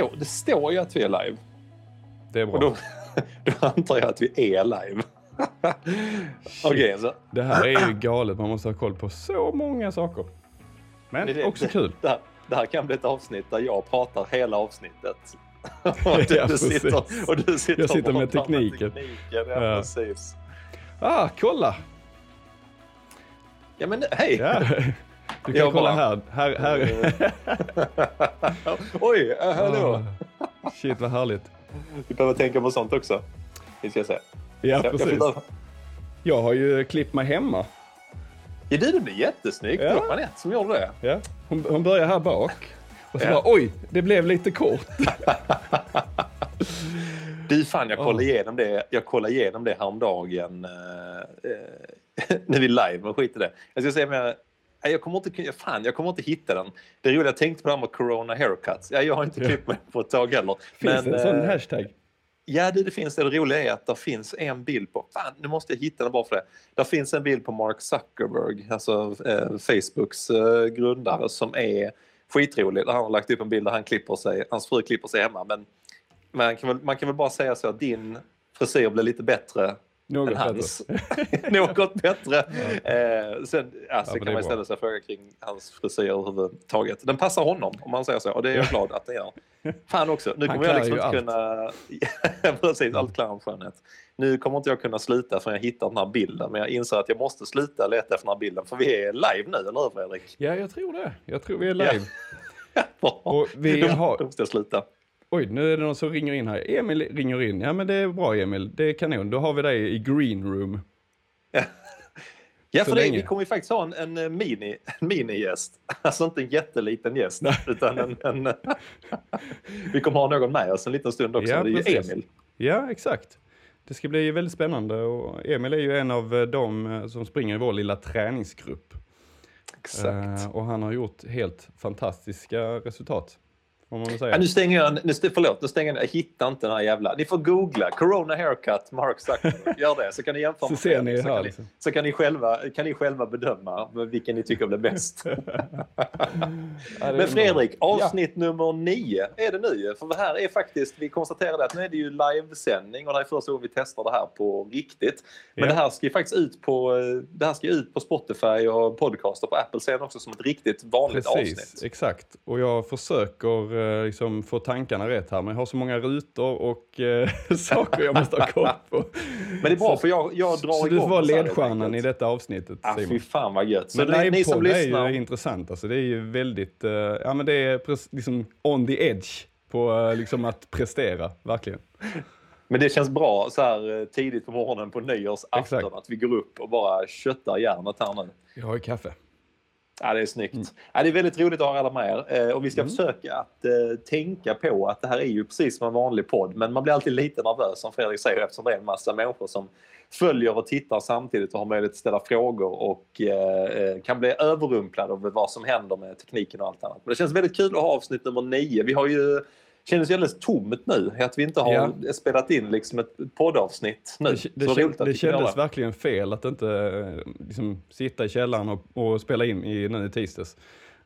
står, det står ju att vi är live. Det är bra. Och då, då antar jag att vi är live. Okej, så Det här är ju galet. Man måste ha koll på så många saker. Men Det är det- också kul. det här, det här kan bli ett avsnitt där jag pratar hela avsnittet. och, du, Ja, sitter, och du sitter Jag sitter med tekniken. tekniken. Ja, Ja. precis. Ah, kolla! Ja, men hej! Ja. Du kan Jag kolla bara- här. här, här. Oj, äh, hallå! Ah, Shit vad härligt. Vi behöver tänka på sånt också. Vi ska se. Ja, Jag- jag precis. flyttar- Jag har ju klippt mig hemma. Ja, du, det blir jättesnyggt. Ja. Det var Anette som gjorde det. Ja. Hon, hon börjar här bak. Och så Ja. bara, oj, det blev lite kort. Du, fan, jag kollade Ja. igenom det, jag kollade igenom det häromdagen. Uh, uh, när vi live, men skit i det. Jag ska säga, men jag, nej, jag kommer inte, kunna- fan, jag kommer inte hitta den. Det är roligt, jag tänkte på det här med corona haircuts. Ja, jag har inte klippt mig på ett tag heller. Finns det en sån eh, hashtag? Ja, det, det finns det. Det roliga är att det finns en bild på... Fan, nu måste jag hitta den bara för det. Det finns en bild på Mark Zuckerberg, alltså eh, Facebooks eh, grundare, som är skitrolig. Han har lagt upp en bild där han klipper sig, hans fru klipper sig hemma. Men man kan väl, man kan väl bara säga så att din frisyr blir lite bättre Något än bättre. hans. Något bättre. Eh, sen Ja, alltså, kan man bra. ställa sig fråga kring hans frisyr överhuvudtaget. Den passar honom om man säger så och det är jag glad att den gör. Fan också, nu Han kommer jag liksom ju inte allt. kunna... Precis, allt klär en skönhet. Nu kommer inte jag kunna sluta förrän jag hittar den här bilden men jag inser att jag måste sluta leta efter den här bilden för vi är live nu, eller hur Fredrik? Ja, jag tror det. Jag tror vi är live. Bra. Och vi Då har- måste jag sluta. Oj, nu är det någon som ringer in här. Emil ringer in. Ja, men det är bra Emil. Det är kanon. Då har vi dig i green room. Ja, för det, vi kommer ju faktiskt ha en, en eh, mini, en mini-gäst. Alltså inte en jätteliten gäst, utan en, en... vi kommer ha någon med oss en liten stund också. Ja, det är ju. Emil. Ja, exakt. Det ska bli väldigt spännande och Emil är ju en av eh, de eh, som springer i vår lilla träningsgrupp. Exakt. Eh, och han har gjort helt fantastiska resultat. Får man säga. Ja, nu stänger jag, nu, förlåt, nu stänger jag, jag hittar inte den här jävla... Ni får googla, Corona haircut, Mark Zuckerberg. Gör det, så kan ni jämföra Så ser ni så kan ni, liksom. så kan ni, själva, kan ni själva bedöma vilken ni tycker blir bäst. Ja, Men Fredrik, avsnitt nummer nio är det nu För det här är faktiskt, vi konstaterade att nu är det ju livesändning och det här är första gången vi testar det här på riktigt. Men Ja. det här ska ju faktiskt ut på, det här ska ut på Spotify och podcaster på Apple sen också som ett riktigt vanligt Precis, avsnitt. exakt. Och jag försöker eh, liksom få tankarna rätt här, men jag har så många rutor och eh, saker jag måste ha koll på. Men det är bra Så- för jag, jag drar Så igång du får vara så ledstjärnan i detta avsnittet, Ah, Simon. fy fan vad gött. Så Men det, ni som livepodd är lyssnar... ju intressant. Alltså, det är ju väldigt, eh, ja men det är liksom on the edge på eh, liksom att prestera, verkligen. Men det känns bra så här eh, tidigt på morgonen på nyårsafton Exakt. att vi går upp och bara köttar järnet här nu. Jag har ju kaffe. Ja, det är snyggt. Mm. Ja, det är väldigt roligt att ha alla med er. Eh, Och vi ska Mm. försöka att eh, tänka på att det här är ju precis som en vanlig podd. Men man blir alltid lite nervös som Fredrik säger eftersom det är en massa människor som följer och tittar samtidigt och har möjlighet att ställa frågor och eh, eh, kan bli överrumplade av vad som händer med tekniken och allt annat. Men det känns väldigt kul att ha avsnitt nummer nio. Vi har ju kändes ju alldeles tomt nu att vi inte har Ja. spelat in liksom ett poddavsnitt nu. Det, det, Så kän, roligt att det kändes verkligen fel att inte eh, liksom, sitta i källaren och, och spela in i, nu i tisdags.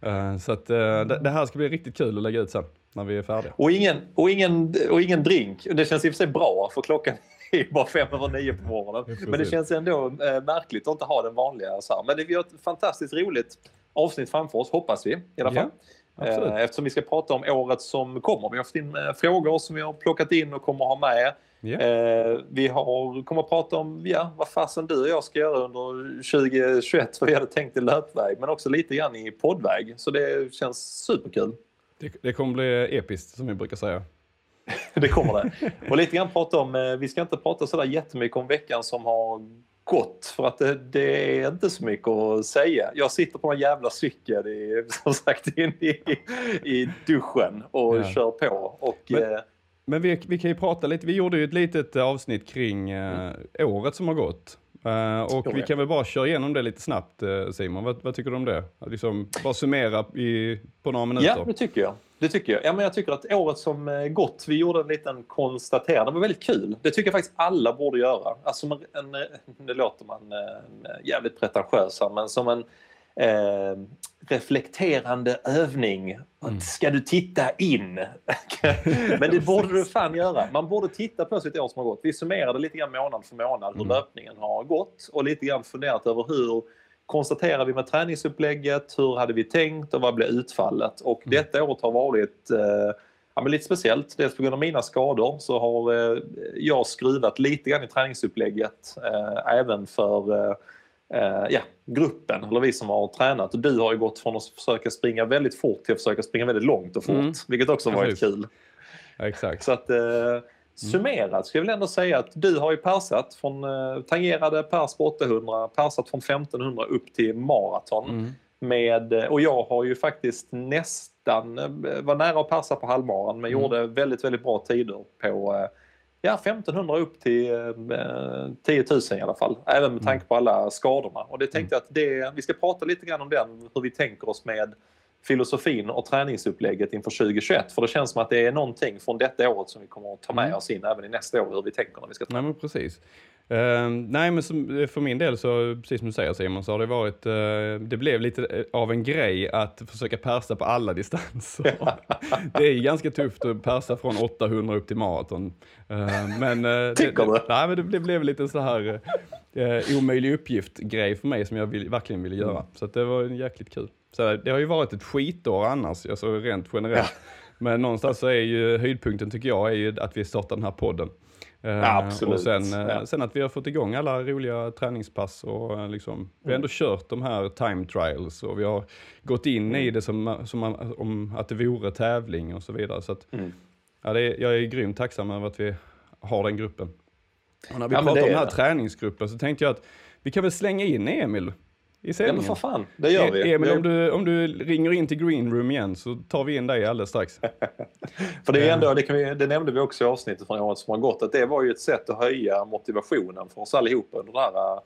Eh, så att, eh, det, det här ska bli riktigt kul att lägga ut sen, när vi är färdiga. Och ingen, och, ingen, och ingen drink. Det känns i och för sig bra för klockan är bara fem över nio på morgonen. Ja. Men det känns ändå eh, märkligt att inte ha den vanliga. Så här. Men det, vi har ett fantastiskt roligt avsnitt framför oss, hoppas vi i alla fall. Absolut. Eh, Eftersom vi ska prata om året som kommer. Vi har fått in eh, frågor som vi har plockat in och kommer ha med. Eh, vi har, kommer att prata om ja, vad fasen du och jag ska göra under 2021, vad vi hade tänkt i löpväg, men också lite grann i poddväg. Så det känns superkul. Det, det kommer bli episkt, som vi brukar säga. Det kommer det. Och lite grann prata om, eh, vi ska inte prata sådär jättemycket om veckan som har gått för att det, det är inte så mycket att säga. Jag sitter på en jävla cykel i, som sagt in i, i duschen och Ja. kör på. Och, Men- eh, Men vi, vi kan ju prata lite, vi gjorde ju ett litet avsnitt kring eh, året som har gått. Eh, och vi kan väl bara köra igenom det lite snabbt eh, Simon, vad, vad tycker du om det? Liksom, bara summera i, på några minuter. Ja, det tycker jag. Det tycker jag. Ja, men jag tycker att året som eh, gått, vi gjorde en liten konstaterande, det var väldigt kul. Det tycker jag faktiskt alla borde göra. Alltså, en, en, nu låter man eh, jävligt pretentiös här, men som en, eh, reflekterande övning. Mm. Ska du titta in? Men det borde du fan göra. Man borde titta på sitt år som har gått. Vi summerade lite grann månad för månad hur mm. löpningen har gått och lite grann funderat över hur konstaterar vi med träningsupplägget, hur hade vi tänkt och vad blev utfallet? Och mm. detta året har varit eh, ja, men lite speciellt. Dels på grund av mina skador så har eh, jag skruvat lite grann i träningsupplägget eh, även för eh, eh, ja, gruppen, eller vi som har tränat. Du har ju gått från att försöka springa väldigt fort till att försöka springa väldigt långt och fort, mm. vilket också varit kul. Ja, exakt. Så att, eh, summerat skulle jag väl ändå säga att du har ju persat från eh, tangerade pers på 800, persat från 1500 upp till maraton. Mm. Med, och jag har ju faktiskt nästan, eh, var nära att persa på halvmaran men mm. gjorde väldigt, väldigt bra tider på eh, Ja, 1500 upp till eh, 10 000 i alla fall. Även med tanke på alla skadorna. Och det tänkte jag att det, vi ska prata lite grann om den, hur vi tänker oss med filosofin och träningsupplägget inför 2021. För det känns som att det är någonting från detta året som vi kommer att ta med mm. oss in även i nästa år, hur vi tänker när vi ska träna. Men precis. Uh, nej men som, för min del så, precis som du säger Simon, så har det varit, uh, det blev lite eh, av en grej att försöka persa på alla distanser. det är ganska tufft att persa från 800 upp till maraton. Uh, men, Tycker du? Nej men det blev, blev lite så här omöjlig uppgift-grej för mig som jag vill, verkligen ville göra. Mm. Så det var jäkligt kul. Så det har ju varit ett skitår annars, alltså rent generellt. Ja. Men någonstans så är ju höjdpunkten tycker jag är ju att vi startar den här podden. Ja, eh, absolut. Och sen, eh, ja. sen att vi har fått igång alla roliga träningspass och eh, liksom, vi har ändå kört de här time trials och vi har gått in mm. i det som, som om att det vore tävling och så vidare. Så att, mm. ja, det är, jag är grymt tacksam över att vi har den gruppen. Och när vi ja, pratar om den här träningsgruppen så tänkte jag att vi kan väl slänga in Emil i sändningen. Ja men för fan, det gör vi. Emil, om du, om du ringer in till Green Room igen så tar vi in dig alldeles strax. för det är ändå, det, kan vi, det nämnde vi också i avsnittet från året som har gått, att det var ju ett sätt att höja motivationen för oss allihopa under det här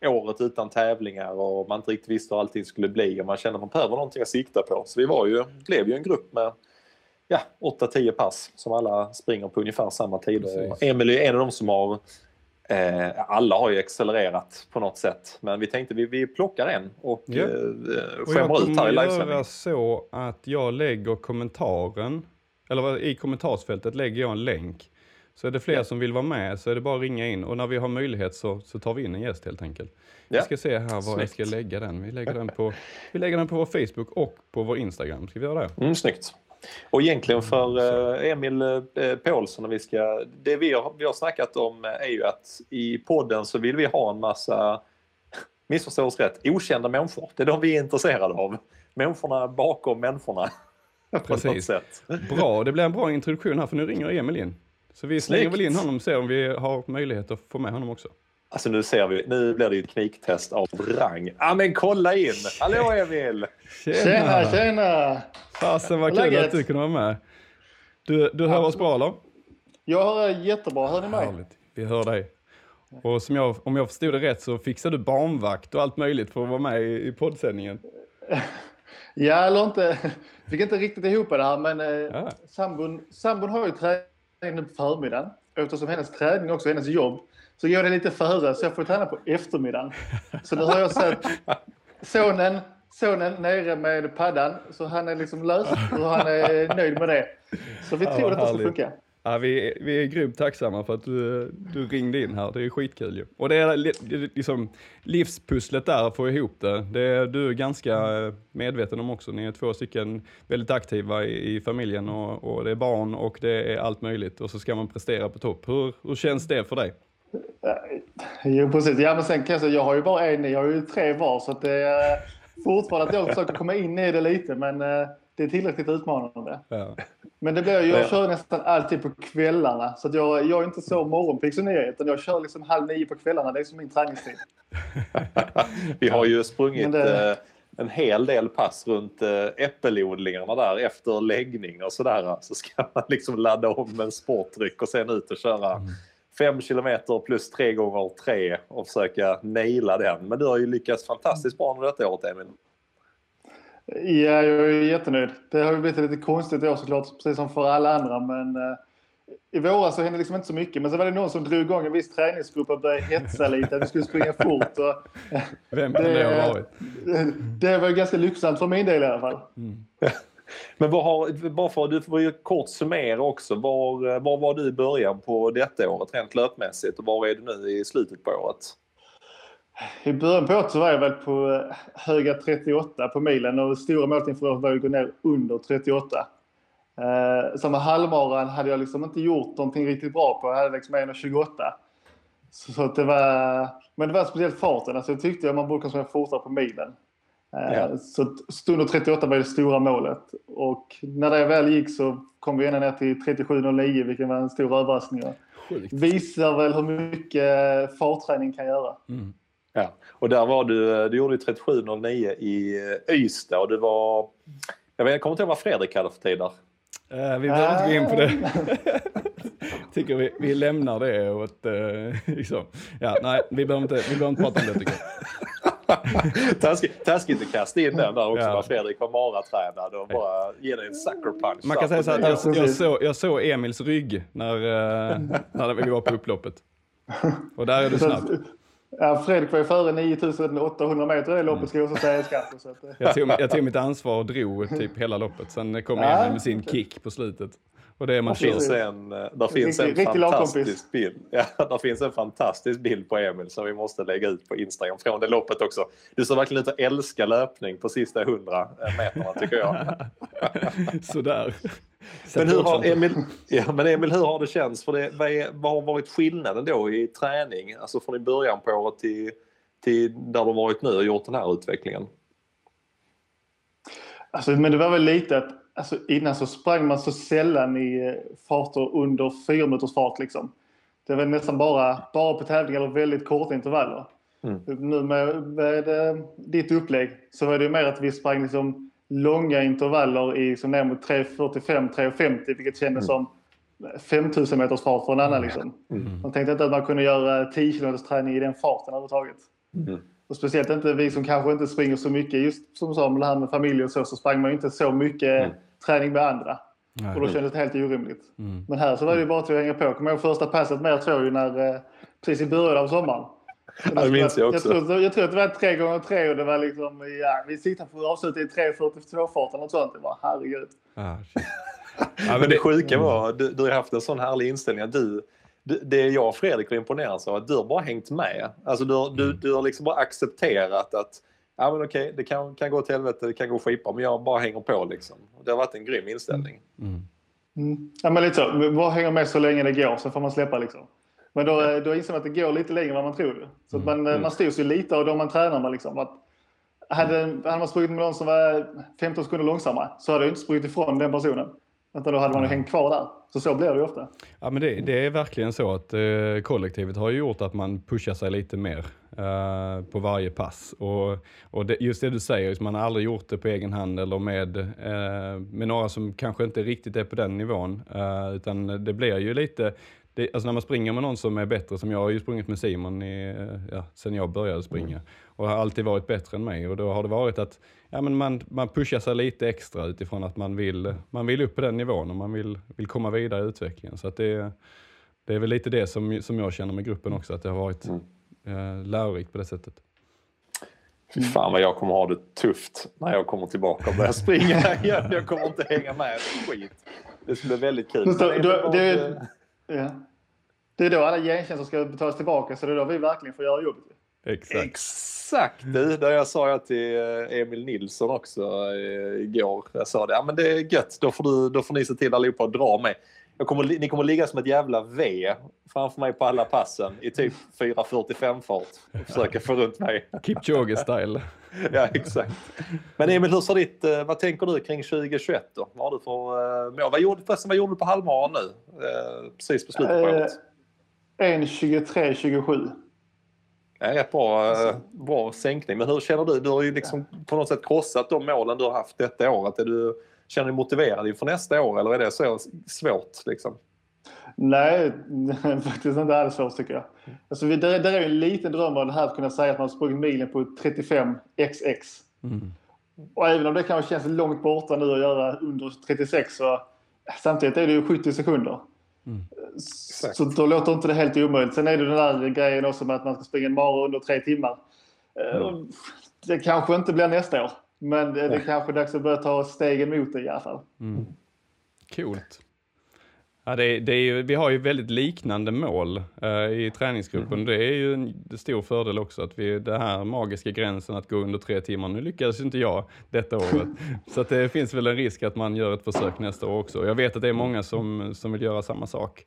äh, året utan tävlingar och man inte riktigt visste hur allting skulle bli och man kände att man behöver någonting att sikta på. Så vi var ju, blev ju en grupp med ja, 8-10 pass som alla springer på ungefär samma tider. Emil är en av de som har Eh, alla har ju accelererat på något sätt, men vi tänkte vi, vi plockar en och ja. eh, skämmer ut här i livesändning. Jag kommer göra så att jag lägger kommentaren, eller i kommentarsfältet lägger jag en länk. Så är det fler ja. som vill vara med så är det bara att ringa in och när vi har möjlighet så, så tar vi in en gäst helt enkelt. Ja. Vi ska se här var snyggt. jag ska lägga den. Vi lägger den, på, vi lägger den på vår Facebook och på vår Instagram. Ska vi göra det? Mm, snyggt. Och egentligen för eh, Emil eh, Paulsson, och vi ska, det vi har, vi har snackat om är ju att i podden så vill vi ha en massa, missförstå oss rätt, okända människor. Det är de vi är intresserade av. Människorna bakom människorna. Precis. Bra, det blir en bra introduktion här för nu ringer Emil in. Så vi slänger väl in honom och ser om vi har möjlighet att få med honom också. Alltså nu ser vi, nu blir det ju ett kniktest av rang. Ja men kolla in! Hallå Emil! Tjena, tjena! tjena. Fasen vad kul att du kunde vara med. Du, du hör oss bra eller? Jag hör jättebra, hör ni mig? Härligt. Vi hör dig. Och som jag, om jag förstod det rätt så fixar du barnvakt och allt möjligt för att vara med i, i poddsändningen. ja, eller inte. Fick inte riktigt ihop det här men eh, ja. sambon, sambon har ju träning på förmiddagen. Eftersom hennes träning också är hennes jobb så går det lite före så jag får träna på eftermiddagen. Så nu har jag sett sonen, sonen nere med paddan så han är liksom lös och han är nöjd med det. Så vi tror att det ska funka. Ja, vi, vi är grymt tacksamma för att du, du ringde in här. Det är skitkul ju. Och det är liksom livspusslet där, att få ihop det. det är du är ganska medveten om också. Ni är två stycken väldigt aktiva i, i familjen och, och, det är barn och det är allt möjligt. Och så ska man prestera på topp. Hur, hur känns det för dig? Jo, precis. Ja, men sen kan jag säga, jag har ju bara en, jag har ju tre var så att det är fortfarande att jag försöker komma in i det lite men eh, det är tillräckligt utmanande. Ja. Men det blir, jag kör nästan alltid på kvällarna så att jag, jag är inte så morgonpigg som ni är utan jag kör liksom halv nio på kvällarna. Det är som min träningstid. Vi har ju sprungit det... Eh, en hel del pass runt äh, äppelodlingarna där efter läggning och sådär. Så ska man liksom ladda om en sportdryck och sen ut och köra mm fem kilometer plus tre gånger tre och försöka naila den. Men du har ju lyckats fantastiskt bra under detta året, Emil. Ja, jag är jättenöjd. Det har ju blivit lite konstigt år såklart, precis som för alla andra. Men eh, i våras så hände liksom inte så mycket. Men så var det någon som drog igång en viss träningsgrupp och började hetsa lite. Att vi skulle springa fort. Och, Vem kan det, det ha varit? Det var ganska lyxsamt för min del i alla fall. Mm. Men vad har, bara för att du får ju kort summera också. Var, var var du i början på detta året rent löpmässigt och var är du nu i slutet på året? I början på året så var jag väl på höga 38 på milen och stora målet inför året var att gå ner under 38. Eh, med halvmaran hade jag liksom inte gjort någonting riktigt bra på. Jag hade liksom 1,28. Så, så det var, men det var speciellt farten. Alltså jag tyckte att man borde kunna fortare på milen. Eh, ja. Så stund 38 var det stora målet. Och när det väl gick så kom vi ända ner till 37,09 vilket var en stor överraskning. Sjukt. Visar väl hur mycket fartträning kan göra. Mm. Ja, och där var du, du gjorde 37,09 i Ystad och du var... Jag, vet, jag kommer inte ihåg vad Fredrik hade för tid där. Uh, vi behöver inte gå in på det. tycker vi, vi lämnar det åt... Liksom. ja, nej, vi behöver, inte, vi behöver inte prata om det tycker jag. taskigt, att kasta in den där också ja. när Fredrik var maratränad och bara ge dig en sucker punch. Man kan säga så att jag, jag, såg, jag såg Emils rygg när, uh, när vi var på upploppet. Och där är du snabb. Ja, Fredrik var ju före 9800 meter i det loppet ska jag också säga skatt. Så att... jag, tog, jag tog mitt ansvar och drog typ hela loppet. Sen kom ja, Emil med sin kick på slutet. Och det är man där finns en, där finns en fantastisk bild. Ja, där finns en fantastisk bild på Emil som vi måste lägga ut på Instagram från det loppet också. Du ser verkligen ut att älska löpning på sista 100 meterna tycker jag. Sådär. Men hur, har Emil, ja, men Emil, hur har det känts? För det, vad, är, vad har varit skillnaden då i träning? Alltså från i början på året till, till där du varit nu och gjort den här utvecklingen? Alltså, men det var väl lite att alltså, innan så sprang man så sällan i eh, farter under fyra minuters fart. Liksom. Det var nästan bara, bara på tävlingar eller väldigt korta intervaller. Mm. Nu med, med, eh, ditt upplägg så var det mer att vi sprang liksom långa intervaller i som ner mot 3.45-3.50 vilket kändes mm. som 5000 meters fart för en annan. Liksom. Mm. Man tänkte inte att man kunde göra 10 km träning i den farten överhuvudtaget. Mm. Och speciellt inte vi som kanske inte springer så mycket. Just som sa med det här med familj och så, så sprang man ju inte så mycket mm. Träning med andra. Nej. Och då kändes det helt orimligt. Mm. Men här så var det ju bara till att hänga på. Kommer ihåg första passet med tror jag när, eh, precis i början av sommaren. Ja, det minns jag också. Jag tror, jag tror att det var tre gånger tre och det var liksom, ja, vi siktade för att avsluta i 3.42-fart eller något sånt. Det var herregud. Ah, ja, men det sjuka var, du, du har haft en sån härlig inställning att du, det jag och Fredrik var imponerade av, att du har bara hängt med. Alltså du, mm. du, du har liksom bara accepterat att ja men okej, det kan, kan gå till helvete, det kan gå skitbra, men jag bara hänger på liksom. Det har varit en grym inställning. Mm. Mm. Ja men lite så, bara hänga med så länge det går, så får man släppa liksom. Men då, då inser man att det går lite längre än vad man tror. Så mm. man, mm. man styrs ju lite av de man tränar med. Liksom. Att hade, hade man sprungit med någon som var 15 sekunder långsammare så hade jag inte sprungit ifrån den personen. Utan då hade man ju hängt kvar där. Så så blir det ju ofta. Ja men det, det är verkligen så att eh, kollektivet har gjort att man pushar sig lite mer eh, på varje pass. Och, och det, just det du säger, man har aldrig gjort det på egen hand eller med, eh, med några som kanske inte riktigt är på den nivån. Eh, utan det blir ju lite, det, alltså när man springer med någon som är bättre, som jag har ju sprungit med Simon i, ja, sen jag började springa mm. och har alltid varit bättre än mig och då har det varit att ja, men man, man pushar sig lite extra utifrån att man vill, man vill upp på den nivån och man vill, vill komma vidare i utvecklingen. Så det, det är väl lite det som, som jag känner med gruppen också, att det har varit mm. Eh, lärorikt på det sättet. Fy fan vad jag kommer ha det tufft när jag kommer tillbaka och börjar springa igen. Jag kommer inte hänga med skit. Det skulle bli väldigt kul. Det, det, det, ja. Det är då alla gentjänster ska betalas tillbaka så det är då vi verkligen får göra jobbet. Exakt. Exakt! Det jag sa jag till eh, Emil Nilsson också eh, igår. Jag sa det, ja men det är gött, då får, du, då får ni se till allihopa att dra mig. Jag kommer, ni kommer ligga som ett jävla V framför mig på alla passen i typ 4.45 fart och försöka få runt mig. Kipchoge-style. ja, exakt. Men Emil, hur ser ditt, eh, vad tänker du kring 2021 då? Vad har du för mål? Vad gjorde, vad gjorde du på halvmaran nu? Precis på slutet på året. 1.23.27. En rätt bra, eh, bra sänkning. Men hur känner du? Du har ju liksom på något sätt krossat de målen du har haft detta året. Är du, känner du dig motiverad inför nästa år eller är det så svårt? Liksom? Nej, faktiskt inte alls svårt tycker jag. Alltså, det, det är en liten dröm av det här att kunna säga att man har sprungit milen på 35xx. Mm. Och även om det kanske känns långt borta nu att göra under 36 så samtidigt är det ju 70 sekunder. Mm. Så då låter inte det helt omöjligt. Sen är det den där grejen också med att man ska springa en mara under tre timmar. Mm. Det kanske inte blir nästa år. Men det, det kanske är dags att börja ta stegen mot det i alla fall. Mm. Coolt. Ja, det, det är ju, vi har ju väldigt liknande mål uh, i träningsgruppen. Mm. Det är ju en stor fördel också att vi, den här magiska gränsen att gå under tre timmar, nu lyckades inte jag detta året. Så att det finns väl en risk att man gör ett försök nästa år också. Jag vet att det är många som, som vill göra samma sak.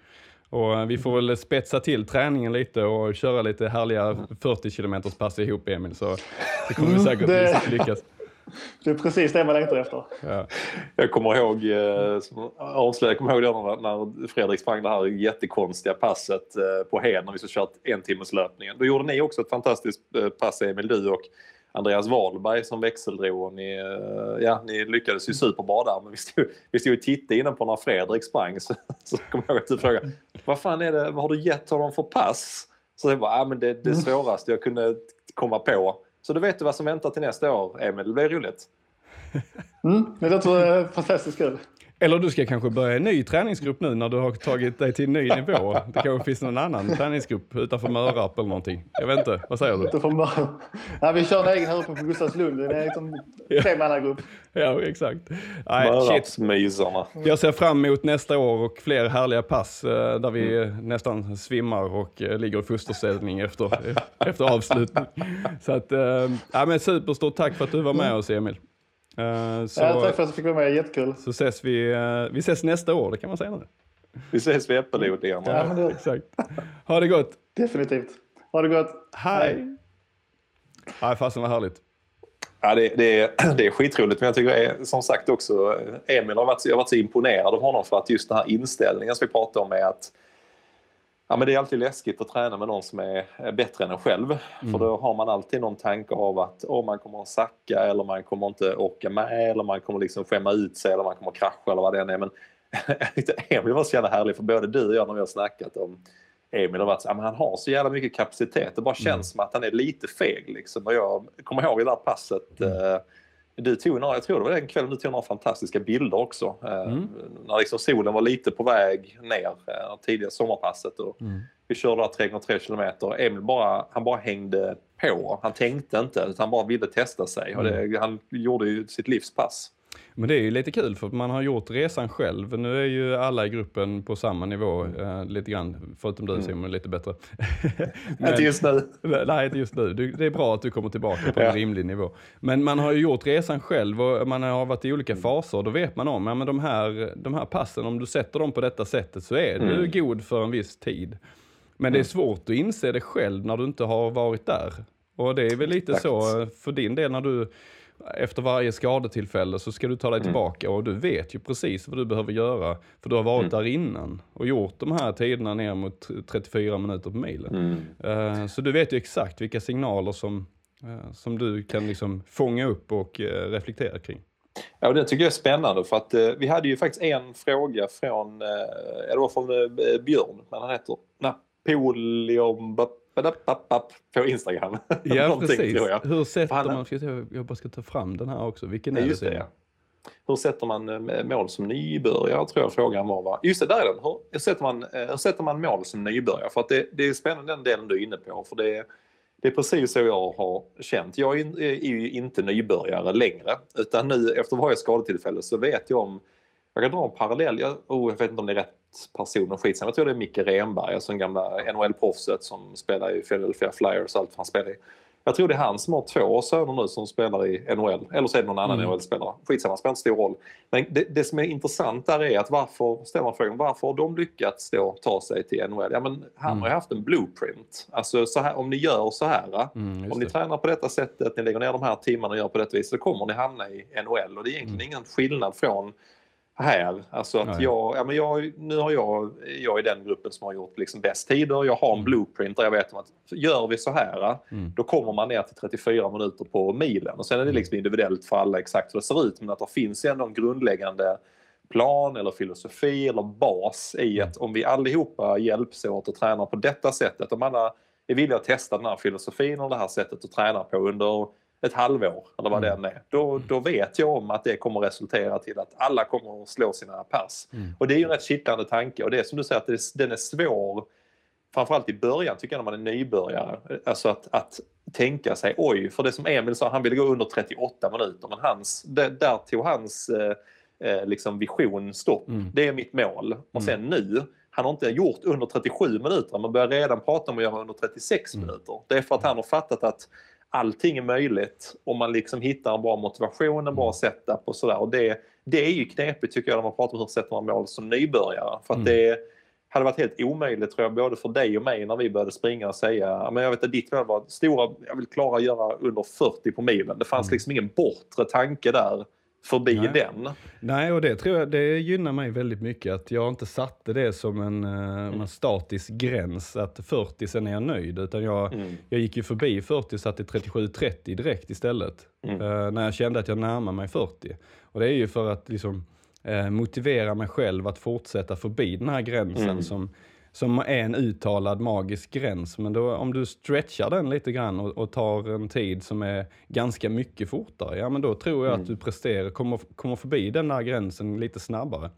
Och uh, vi får väl spetsa till träningen lite och köra lite härliga 40 km pass ihop Emil, så, så kommer vi säkert det... lyckas. Det är precis det man längtar efter. Ja. Jag kommer ihåg, eh, jag kommer ihåg det när, när Fredrik sprang det här jättekonstiga passet eh, på Hed när vi skulle kört en timmes löpningen. Då gjorde ni också ett fantastiskt eh, pass Emil, du och Andreas Wahlberg som växeldrog och ni, ja, ni lyckades ju superbra där men vi stod, vi stod och tittade innan på när Fredrik sprang så, så kommer jag ihåg att du frågade vad fan är det, vad har du gett honom för pass? Så det var, ja men det, det svåraste jag kunde komma på så då vet du vad som väntar till nästa år, Emil. Det blir roligt. Mm, det låter eh, fantastiskt kul. Eller du ska kanske börja en ny träningsgrupp nu när du har tagit dig till en ny nivå. Det kanske finns någon annan träningsgrupp utanför Mörarp eller någonting. Jag vet inte, vad säger du? Utanför ja, vi kör en egen här uppe på Gustavslund. Det är liksom tremannagrupp. Ja, exakt. Mörarpsmysarna. Jag ser fram emot nästa år och fler härliga pass eh, där vi mm. nästan svimmar och eh, ligger i fosterställning efter, efter avslutning. Så att, eh, ja men superstort tack för att du var med oss Emil. Uh, så, ja, tack för att du fick vara med, jättekul. Så ses vi, uh, vi ses nästa år, det kan man säga nu. Vi ses vid äppelodlingarna. Ja, det... Exakt. Ha det gott. Definitivt. Ha det gott. Hej. Hej. fasen vad härligt. Ja, det, det, är, det är skitroligt, men jag tycker är, som sagt också, Emil har varit, jag har varit så imponerad av honom för att just den här inställningen som vi pratade om är att Ja, men det är alltid läskigt att träna med någon som är bättre än en själv. Mm. För då har man alltid någon tanke av att oh, man kommer att sacka eller man kommer inte orka med eller man kommer liksom skämma ut sig eller man kommer krascha eller vad det än är. Men Emil var så jävla härlig för både du och jag när vi har snackat om Emil har varit så, ja, men han har så jävla mycket kapacitet. Det bara känns mm. som att han är lite feg. Liksom. Och jag kommer ihåg det där passet mm. Du tog några, jag tror det var den kvällen du tog några fantastiska bilder också. Eh, mm. När liksom solen var lite på väg ner, eh, tidiga sommarpasset. Och mm. Vi körde 3,3 kilometer. Emil bara, han bara hängde på. Han tänkte inte, utan han bara ville testa sig. Och det, mm. han gjorde ju sitt livspass. Men det är ju lite kul för man har gjort resan själv. Nu är ju alla i gruppen på samma nivå eh, lite grann, förutom du mm. Simon, lite bättre. Men, inte just nu. Nej, inte just nu. Det är bra att du kommer tillbaka på en rimlig nivå. Men man har ju gjort resan själv och man har varit i olika mm. faser. Då vet man om, ja men de här, de här passen, om du sätter dem på detta sättet så är du mm. god för en viss tid. Men det är mm. svårt att inse det själv när du inte har varit där. Och det är väl lite Exakt. så för din del när du efter varje skadetillfälle så ska du ta dig mm. tillbaka och du vet ju precis vad du behöver göra. För du har varit mm. där innan och gjort de här tiderna ner mot 34 minuter på milen. Mm. Uh, så du vet ju exakt vilka signaler som, uh, som du kan liksom fånga upp och uh, reflektera kring. Ja, och det tycker jag är spännande för att vi hade ju faktiskt en fråga från, det var från Björn, men han heter Napoleon på Instagram. Ja, precis. Hur sätter man, jag bara ska ta fram den här också, vilken är just det? det? Hur sätter man eh, mål som nybörjare tror jag frågan var. Va? Just det, där är den. Hur sätter man, eh, hur sätter man mål som nybörjare? För att det, det är spännande den delen du är inne på. För det, det är precis så jag har känt. Jag är, är ju inte nybörjare längre. Utan nu efter varje skadetillfälle så vet jag om jag kan dra en parallell. Jag, oh, jag vet inte om det är rätt person och skitsamma. Jag tror det är Micke Renberg, alltså den gamla NHL-proffset som spelar i Philadelphia Flyers och allt han spelar i. Jag tror det är han som har två söner nu som spelar i NHL. Eller så är det någon annan mm. NHL-spelare. Skitsamma, spelar inte stor roll. Men det, det, som är intressant där är att varför, ställer man frågan, varför har de lyckats då ta sig till NHL? Ja men han mm. har ju haft en blueprint. Alltså så här, om ni gör så här, mm, om ni tränar på detta sättet, ni lägger ner de här timmarna och gör på detta viset, så kommer ni hamna i NHL. Och det är egentligen mm. ingen skillnad från här. Alltså att jag, ja, men jag, nu har jag, jag är den gruppen som har gjort liksom bäst tider. Jag har en mm. blueprint där jag vet om att gör vi så här, mm. då kommer man ner till 34 minuter på milen. Och sen är det mm. liksom individuellt för alla exakt hur det ser ut. Men att det finns ändå en grundläggande plan eller filosofi eller bas i mm. att om vi allihopa hjälps åt och tränar på detta sättet, om alla är villiga att testa den här filosofin och det här sättet att träna på under ett halvår eller vad mm. det än är. Då, då vet jag om att det kommer resultera till att alla kommer att slå sina pass. Mm. Och det är ju en rätt kittlande tanke och det är som du säger att det, den är svår framförallt i början tycker jag när man är nybörjare. Alltså att, att tänka sig oj, för det som Emil sa, han ville gå under 38 minuter men hans, det, där tog hans eh, eh, liksom vision stopp. Mm. Det är mitt mål. Och mm. sen nu, han har inte gjort under 37 minuter, man börjar redan prata om att göra under 36 mm. minuter. Det är för att han har fattat att allting är möjligt om man liksom hittar en bra motivation, en bra mm. setup och sådär. Och det, det är ju knepigt tycker jag när man pratar om hur sätter man mål som nybörjare. För mm. det hade varit helt omöjligt tror jag både för dig och mig när vi började springa och säga men jag vet att ditt mål var stora, jag vill klara att göra under 40 på milen. Det fanns mm. liksom ingen bortre tanke där förbi Nej. den. Nej, och det tror jag det gynnar mig väldigt mycket att jag inte satte det som en, eh, mm. en statisk gräns att 40 sen är jag nöjd. Utan jag, mm. jag gick ju förbi 40 och satte 37-30 direkt istället. Mm. Uh, när jag kände att jag närmar mig 40. Och det är ju för att liksom uh, motivera mig själv att fortsätta förbi den här gränsen mm. som som är en uttalad magisk gräns. Men då, om du stretchar den lite grann och, och, tar en tid som är ganska mycket fortare, ja men då tror jag mm. att du presterar, kommer, kommer förbi den där gränsen lite snabbare.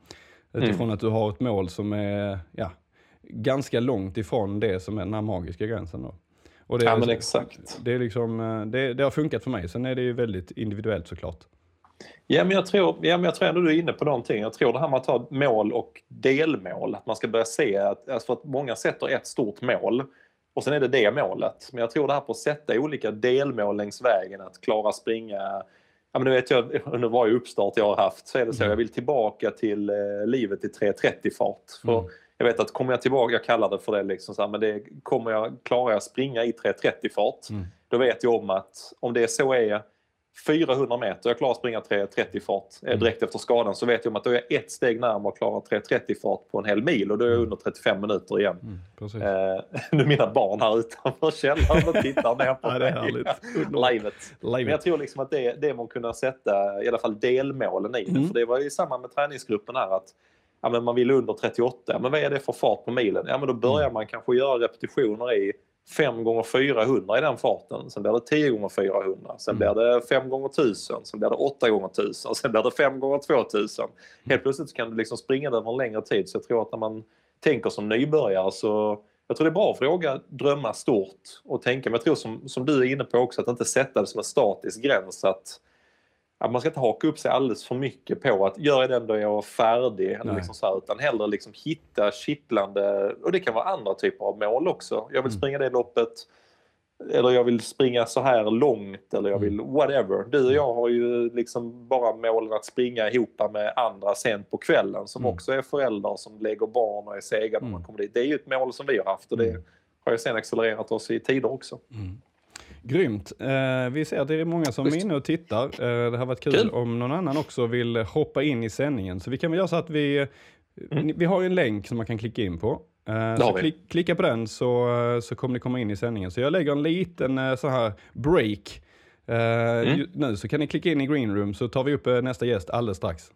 Utifrån mm. att du har ett mål som är ja, ganska långt ifrån det som är den här magiska gränsen. Då. Och det, ja men exakt. Det, är liksom, eh, det, det har funkat för mig, sen är det ju väldigt individuellt såklart. Ja men, jag tror, ja, men jag tror ändå du är inne på någonting. Jag tror det här med att ha mål och delmål, att man ska börja se att, alltså för att många sätter ett stort mål och sen är det det målet. Men jag tror det här på att sätta olika delmål längs vägen, att klara springa Ja, men nu vet jag, under varje uppstart jag har haft så är det så, mm. jag vill tillbaka till eh, livet i 3.30-fart. För mm. Jag vet att kommer jag tillbaka, jag kallar det för det, liksom så här, men det kommer jag, klarar jag springa i 3.30-fart, mm. då vet jag om att om det så är 400 meter, jag klarar att springa 3.30 fart mm. direkt efter skadan så vet jag om att då är jag ett steg närmare att klara 3.30 fart på en hel mil och då är jag mm. under 35 minuter igen. Mm, eh, nu är mina barn här utanför källaren och tittar ner på mig. Livet. Men jag tror liksom att det, det man kunna sätta i alla fall delmålen i det. Mm. För det var ju samma med träningsgruppen här att ja, men man vill under 38, men vad är det för fart på milen? Ja men då börjar mm. man kanske göra repetitioner i 5 gånger 400 i den farten. Sen blir det 10 gånger 400. Sen mm. blir det 5 gånger 1000. Sen blir det 8 gånger 1000. Sen blir det 5 gånger 2000. Helt plötsligt kan du liksom springa det över en längre tid. Så jag tror att när man tänker som nybörjare så jag tror det är bra att fråga, drömma stort och tänka. Men jag tror som, som du är inne på också att inte sätta det som en statisk gräns. Att att man ska inte haka upp sig alldeles för mycket på att gör jag den då jag är färdig. Eller liksom så här, utan hellre liksom hitta kittlande, och det kan vara andra typer av mål också. Jag vill mm. springa det loppet eller jag vill springa så här långt eller jag vill mm. whatever. Du och jag har ju liksom bara målen att springa ihop med andra sent på kvällen som mm. också är föräldrar som lägger barn och är sega när man mm. kommer dit. Det är ju ett mål som vi har haft och det mm. har ju sen accelererat oss i tider också. Mm. Grymt. Eh, vi ser att det är många som är inne och tittar. Eh, det har varit kul, kul, om någon annan också vill hoppa in i sändningen. Så vi kan väl göra så att vi, mm. vi har en länk som man kan klicka in på. Eh, så klick, klicka på den så, så kommer ni komma in i sändningen. Så jag lägger en liten eh, så här break eh, mm. nu, så kan ni klicka in i green room så tar vi upp eh, nästa gäst alldeles strax.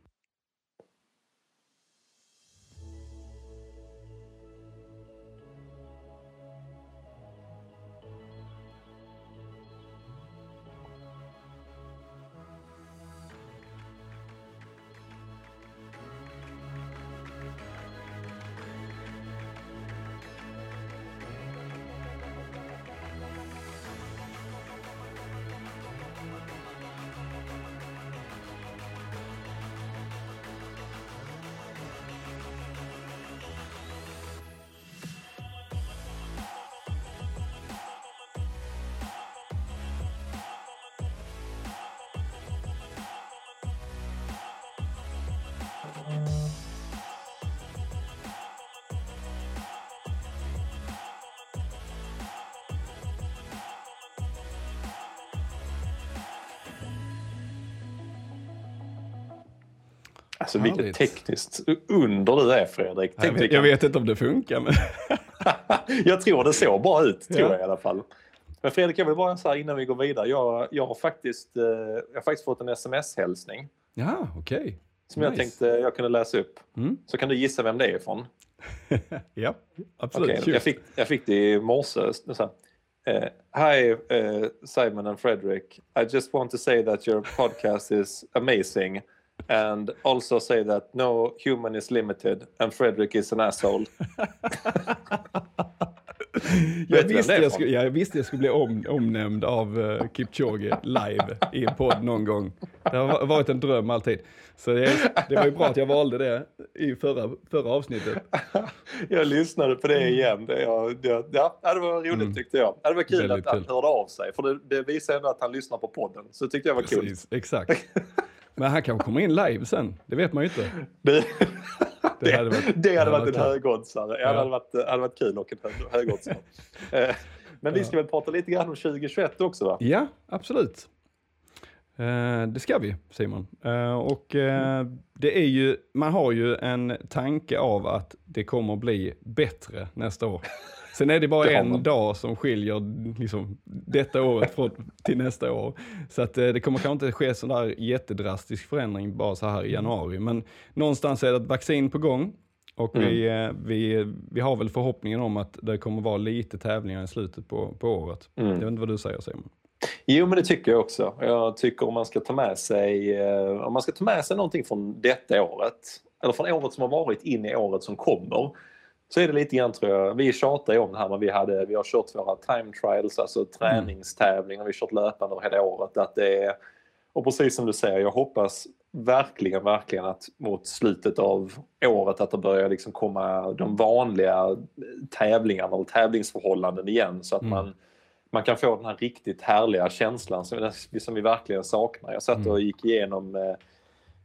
Alltså Härligt. vilket tekniskt under du är Fredrik. Jag vet, jag vet inte om det funkar men... jag tror det såg bra ut, tror ja. jag i alla fall. Men Fredrik, jag vill bara säga innan vi går vidare. Jag, jag, har, faktiskt, eh, jag har faktiskt fått en sms-hälsning. Ja, okej. Okay. Som nice. jag tänkte jag kunde läsa upp. Mm. Så kan du gissa vem det är ifrån? ja, absolut. Okay, jag, fick, jag fick det i morse. Uh, hi, uh, Simon and Frederick. I just want to say that your podcast is amazing. And also say that no human is limited and Frederick is an asshole. jag, visste jag, skulle, jag visste jag skulle bli om, omnämnd av uh, Kipchoge live i en podd någon gång. Det har varit en dröm alltid. Så det, det var ju bra att jag valde det i förra, förra avsnittet. jag lyssnade på det igen. Det, jag, det, ja, det var roligt mm. tyckte jag. Det var kul Väldigt att han hörde av sig. För det, det visar ändå att han lyssnar på podden. Så det tyckte jag var Precis, kul. Exakt. Men han kanske kommer in live sen. Det vet man ju inte. Det, det, hade varit, det hade varit en högoddsare. Ja. Det hade varit, hade varit kul och en högoddsare. Eh, men vi ska väl prata lite grann om 2021 också va? Ja, absolut. Eh, det ska vi Simon. Eh, och det är ju, man har ju en tanke av att det kommer bli bättre nästa år. Sen är det bara det en dag som skiljer liksom, detta året från, till nästa år. Så att, det kommer kanske inte ske sån där jättedrastisk förändring bara så här i januari. Men någonstans är det ett vaccin på gång. Och mm. vi, vi, vi har väl förhoppningen om att det kommer vara lite tävlingar i slutet på, på året. Mm. Jag vet inte vad du säger Simon? Jo, men det tycker jag också. Jag tycker om man ska ta med sig, eh, om man ska ta med sig någonting från detta året, eller från året som har varit in i året som kommer, så är det lite grann tror jag, vi tjatar ju om det här men vi, hade, vi har kört våra time trials, alltså träningstävlingar, vi har kört löpande hela året. Att det är, och precis som du säger, jag hoppas verkligen, verkligen att mot slutet av året att det börjar liksom komma de vanliga tävlingarna och tävlingsförhållanden igen så att mm. man, man kan få den här riktigt härliga känslan som, som vi verkligen saknar. Jag satt och gick igenom eh,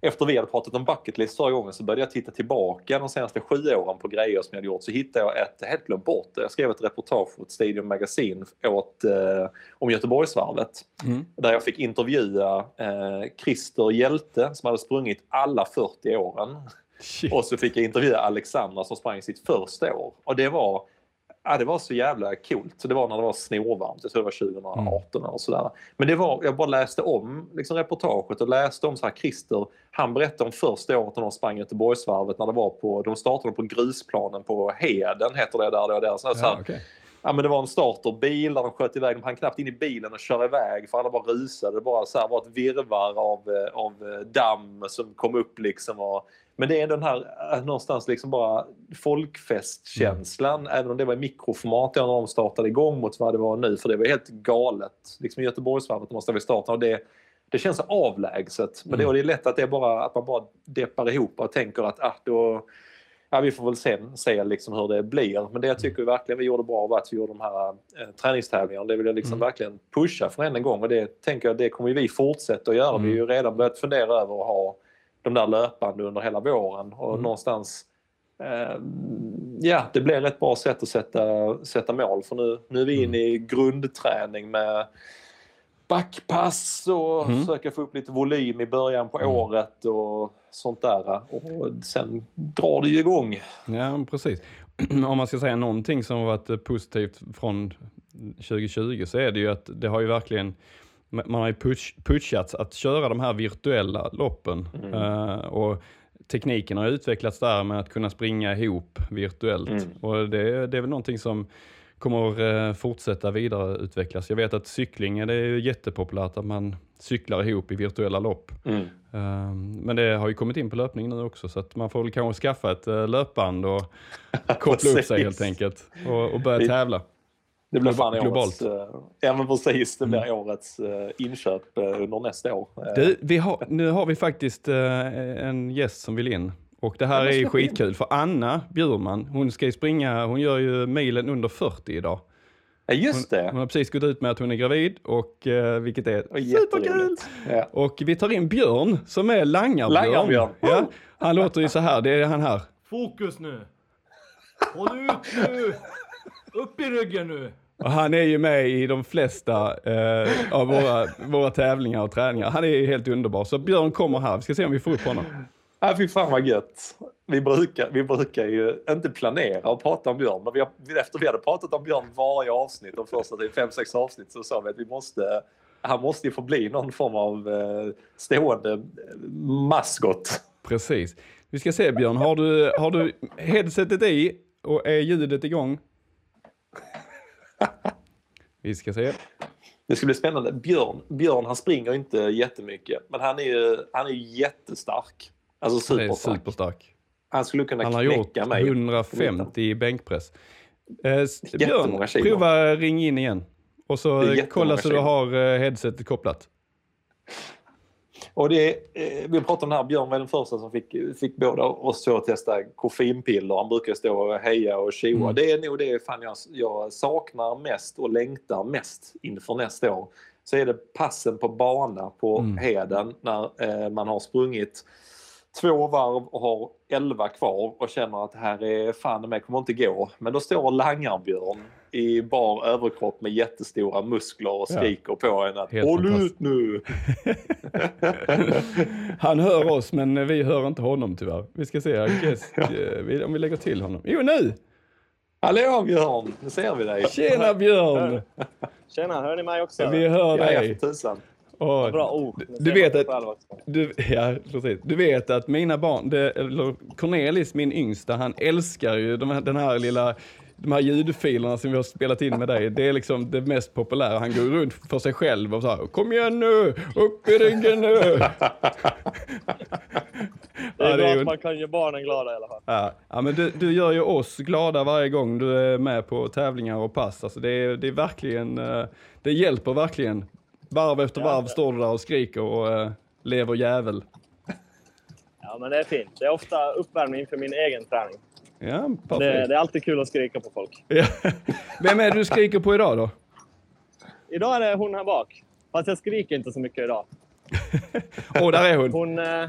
efter vi hade pratat om bucket list förra gången så började jag titta tillbaka de senaste sju åren på grejer som jag hade gjort. Så hittade jag ett, helt glömt bort Jag skrev ett reportage åt Stadium Magazine åt, eh, om Göteborgsvarvet. Mm. Där jag fick intervjua eh, Christer Hjälte som hade sprungit alla 40 åren. Shit. Och så fick jag intervjua Alexandra som sprang sitt första år. Och det var Ja, det var så jävla coolt. Det var när det var snorvarmt, jag tror det var 2018 mm. och sådär. Men det var, jag bara läste om liksom, reportaget och läste om så här Christer, han berättade om första året när de sprang Göteborgsvarvet när det var på, de startade på grusplanen på Heden, heter det där. Det var där. Så, ja, så här, okay. Ja, men det var en starterbil där de sköt iväg. De hann knappt in i bilen och köra iväg för alla bara rusade. Det bara så här, var ett virvar av, eh, av eh, damm som kom upp liksom. Och, men det är den här eh, någonstans liksom bara folkfestkänslan, mm. även om det var i mikroformat när de startade igång mot vad det var nu, för det var helt galet. Liksom Göteborgsvarvet måste vi starta och det, det känns avlägset. Men mm. det, det är lätt att, det bara, att man bara deppar ihop och tänker att ah, då, ja, vi får väl sen se liksom hur det blir. Men det jag tycker verkligen vi gjorde bra var att vi gjorde de här äh, träningstävlingarna. Det vill jag liksom mm. verkligen pusha för en gång och det tänker jag det kommer vi fortsätta att göra. Mm. Vi har ju redan börjat fundera över att ha de där löpande under hela våren och mm. någonstans eh, ja, det blir ett bra sätt att sätta, sätta mål för nu, nu är vi inne i grundträning med backpass och mm. försöka få upp lite volym i början på mm. året och sånt där. Och sen drar det ju igång. Ja, precis. Om man ska säga någonting som har varit positivt från 2020 så är det ju att det har ju verkligen man har ju push, pushats att köra de här virtuella loppen. Mm. Uh, och tekniken har utvecklats där med att kunna springa ihop virtuellt. Mm. Och det, det, är väl någonting som kommer uh, fortsätta vidareutvecklas. Jag vet att cykling det är jättepopulärt, att man cyklar ihop i virtuella lopp. Mm. Uh, men det har ju kommit in på löpning nu också, så att man får väl kanske skaffa ett löpband och koppla upp sig helt enkelt och, och börja tävla. Det blir fan årets, uh, ja men precis, det blir mm. årets uh, inköp uh, under nästa år. Du, vi har, nu har vi faktiskt en gäst som vill in. Och det här är ju skitkul in. för Anna Bjurman, hon ska ju springa, hon gör ju milen under 40 idag. Ja just det. Hon, hon har precis gått ut med att hon är gravid, och, vilket är superkul. Ja. Och vi tar in Björn som är Langarbjörn. Langarbjörn. Ja, han låter ju så här, det är han här. Fokus nu! Håll ut nu! Upp i ryggen nu! Och han är ju med i de flesta eh, av våra, våra tävlingar och träningar. Han är helt underbar. Så Björn kommer här. Vi ska se om vi får upp honom. Ja, fy fan vad gött. Vi brukar, vi brukar ju inte planera och prata om Björn, men vi har, efter vi hade pratat om Björn varje avsnitt, de första till fem, sex avsnitt, så sa vi att vi måste, han måste ju få bli någon form av eh, stående maskot. Precis. Vi ska se Björn, har du, har du headsetet i och är ljudet igång? Vi ska se. Det ska bli spännande. Björn, Björn han springer inte jättemycket, men han är ju han är jättestark. Alltså Han är superstark. superstark. Han skulle kunna Han har gjort mig. 150 i bänkpress. Eh, Björn, prova ring in igen. Och så kolla så du har eh, headsetet kopplat. Och det, eh, vi pratade om det här, Björn var den första som fick, fick båda oss två att testa koffeinpiller. Han brukar stå och heja och tjoa. Mm. Det är nog det fan jag, jag saknar mest och längtar mest inför nästa år. Så är det passen på bana på Mm. Heden när eh, man har sprungit två varv och har elva kvar och känner att det här är fan mig kommer inte gå. Men då står Langarbjörn i bar överkropp med jättestora muskler och Ja. skriker på en att Helt håll ut nu! Han hör oss men vi hör inte honom tyvärr. Vi ska se Guest, eh, om vi lägger till honom. Jo nu! Hallå Björn, nu ser vi dig. Tjena Björn! Tjena, hör ni mig också? Vi hör Ja, ja, dig. för tusan. Åh, Bra. Oh, nu Du ser vet att-. Du, ja, precis. Du vet att mina barn, det, eller Cornelis, min yngsta, han älskar ju de här, den här lilla, de här ljudfilerna som vi har spelat in med dig. Det är liksom det mest populära. Han går runt för sig själv och så här, kom igen nu, upp i ryggen nu. Det är Ja, bra att man kan ge barnen glada i alla fall. Ja, ja men du, du gör ju oss glada varje gång du är med på tävlingar och pass. Alltså det, är, det är verkligen, eh, det hjälper verkligen. Varv efter varv står du där och skriker och uh, lever jävel. Ja, men det är fint. Det är ofta uppvärmning inför min egen träning. Ja, Det, perfekt. det är alltid kul att skrika på folk. Ja. Vem är det du skriker på idag då? Idag är det hon här bak. Fast jag skriker inte så mycket idag. Åh, där är hon. Hon... eh,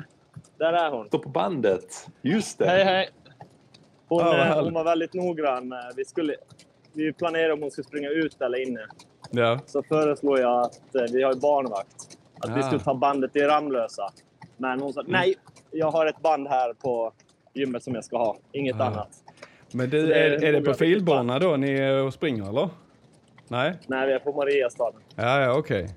Där är hon. Står på bandet. Just det. Hej, hej! Hon, Ja, härligt. hon var väldigt noggrann. Eh, Vi, skulle, vi planerade om hon skulle springa ut eller inne. Ja. Så föreslog jag att vi har barnvakt. Att vi Ah. skulle ta bandet i Ramlösa. Men hon sa nej, jag har ett band här på gymmet som jag ska ha. Inget Ah. annat. Men du, Det är är, är det på filbana då ni är och springer eller? Nej? Nej, vi är på Mariastaden. Ja, ja, okej.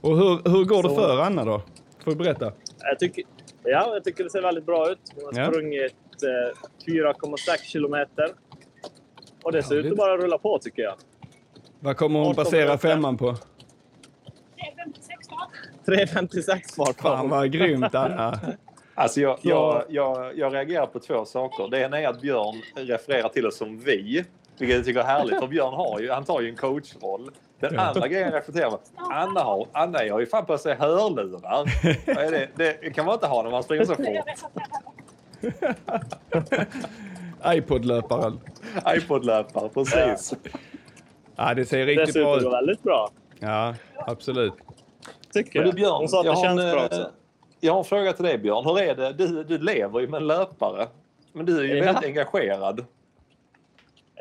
Och hur, hur går det Så- för Anna då? Får du berätta? Jag tycker, ja, jag tycker det ser väldigt bra ut. Hon har Ja. sprungit eh, 4,6 kilometer. Och det ser ut att bara rulla på tycker jag. Vad kommer hon basera det upp femman på? 3,56 fart på Fan honom. vad grymt Anna. Alltså jag, jag, jag, jag reagerar på två saker. Det ena är att Björn refererar till oss som vi. Vilket jag tycker är härligt. För Björn har ju, han tar ju en coachroll. Den Ja. andra grejen jag reflekterar på. Anna har, Anna har ju fan på sig hörlurar. Det? det kan man inte ha när man springer så fort. iPod-löparen. iPod-löpare, precis. Ja, det ser Det riktigt ut bra att gå ut. väldigt bra. Ja, absolut. Tycker Men du jag. Björn, Hon sa att jag det har, känns en, bra också. Jag har en fråga till dig Björn. Hur är det? Du, du lever ju med en löpare. Men du är ju Ja. väldigt engagerad.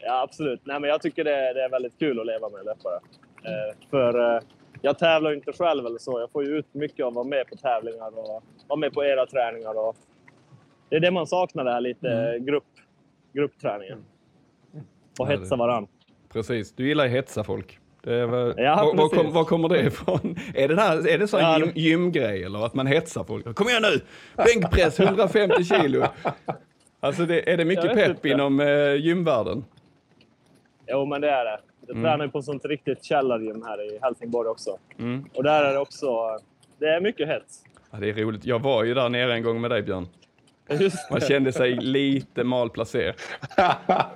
Ja, absolut. Nej, men jag tycker det är, det är väldigt kul att leva med löpare. Eh, för eh, jag tävlar ju inte själv eller så. Jag får ju ut mycket av att vara med på tävlingar och vara med på era träningar. Och det är det man saknar, det här lite Mm. grupp, gruppträningen. Och Ja, det- hetsa varann. Precis. Du gillar att hetsa folk. Väl, Ja, var, kom, var kommer det ifrån? Är det, där, är det så Ja, gym, gymgrej eller att man hetsar folk? Kom igen nu! Bänkpress 150 kilo! Alltså det, är det mycket pepp inte. inom eh, gymvärlden? Jo, men det är det. Jag Mm. tränar på ett sånt riktigt källargym här i Helsingborg också. Mm. Och där är det också... Det är mycket hets. Ja, det är roligt. Jag var ju där nere en gång med dig Björn. Man det. kände sig lite malplacerad.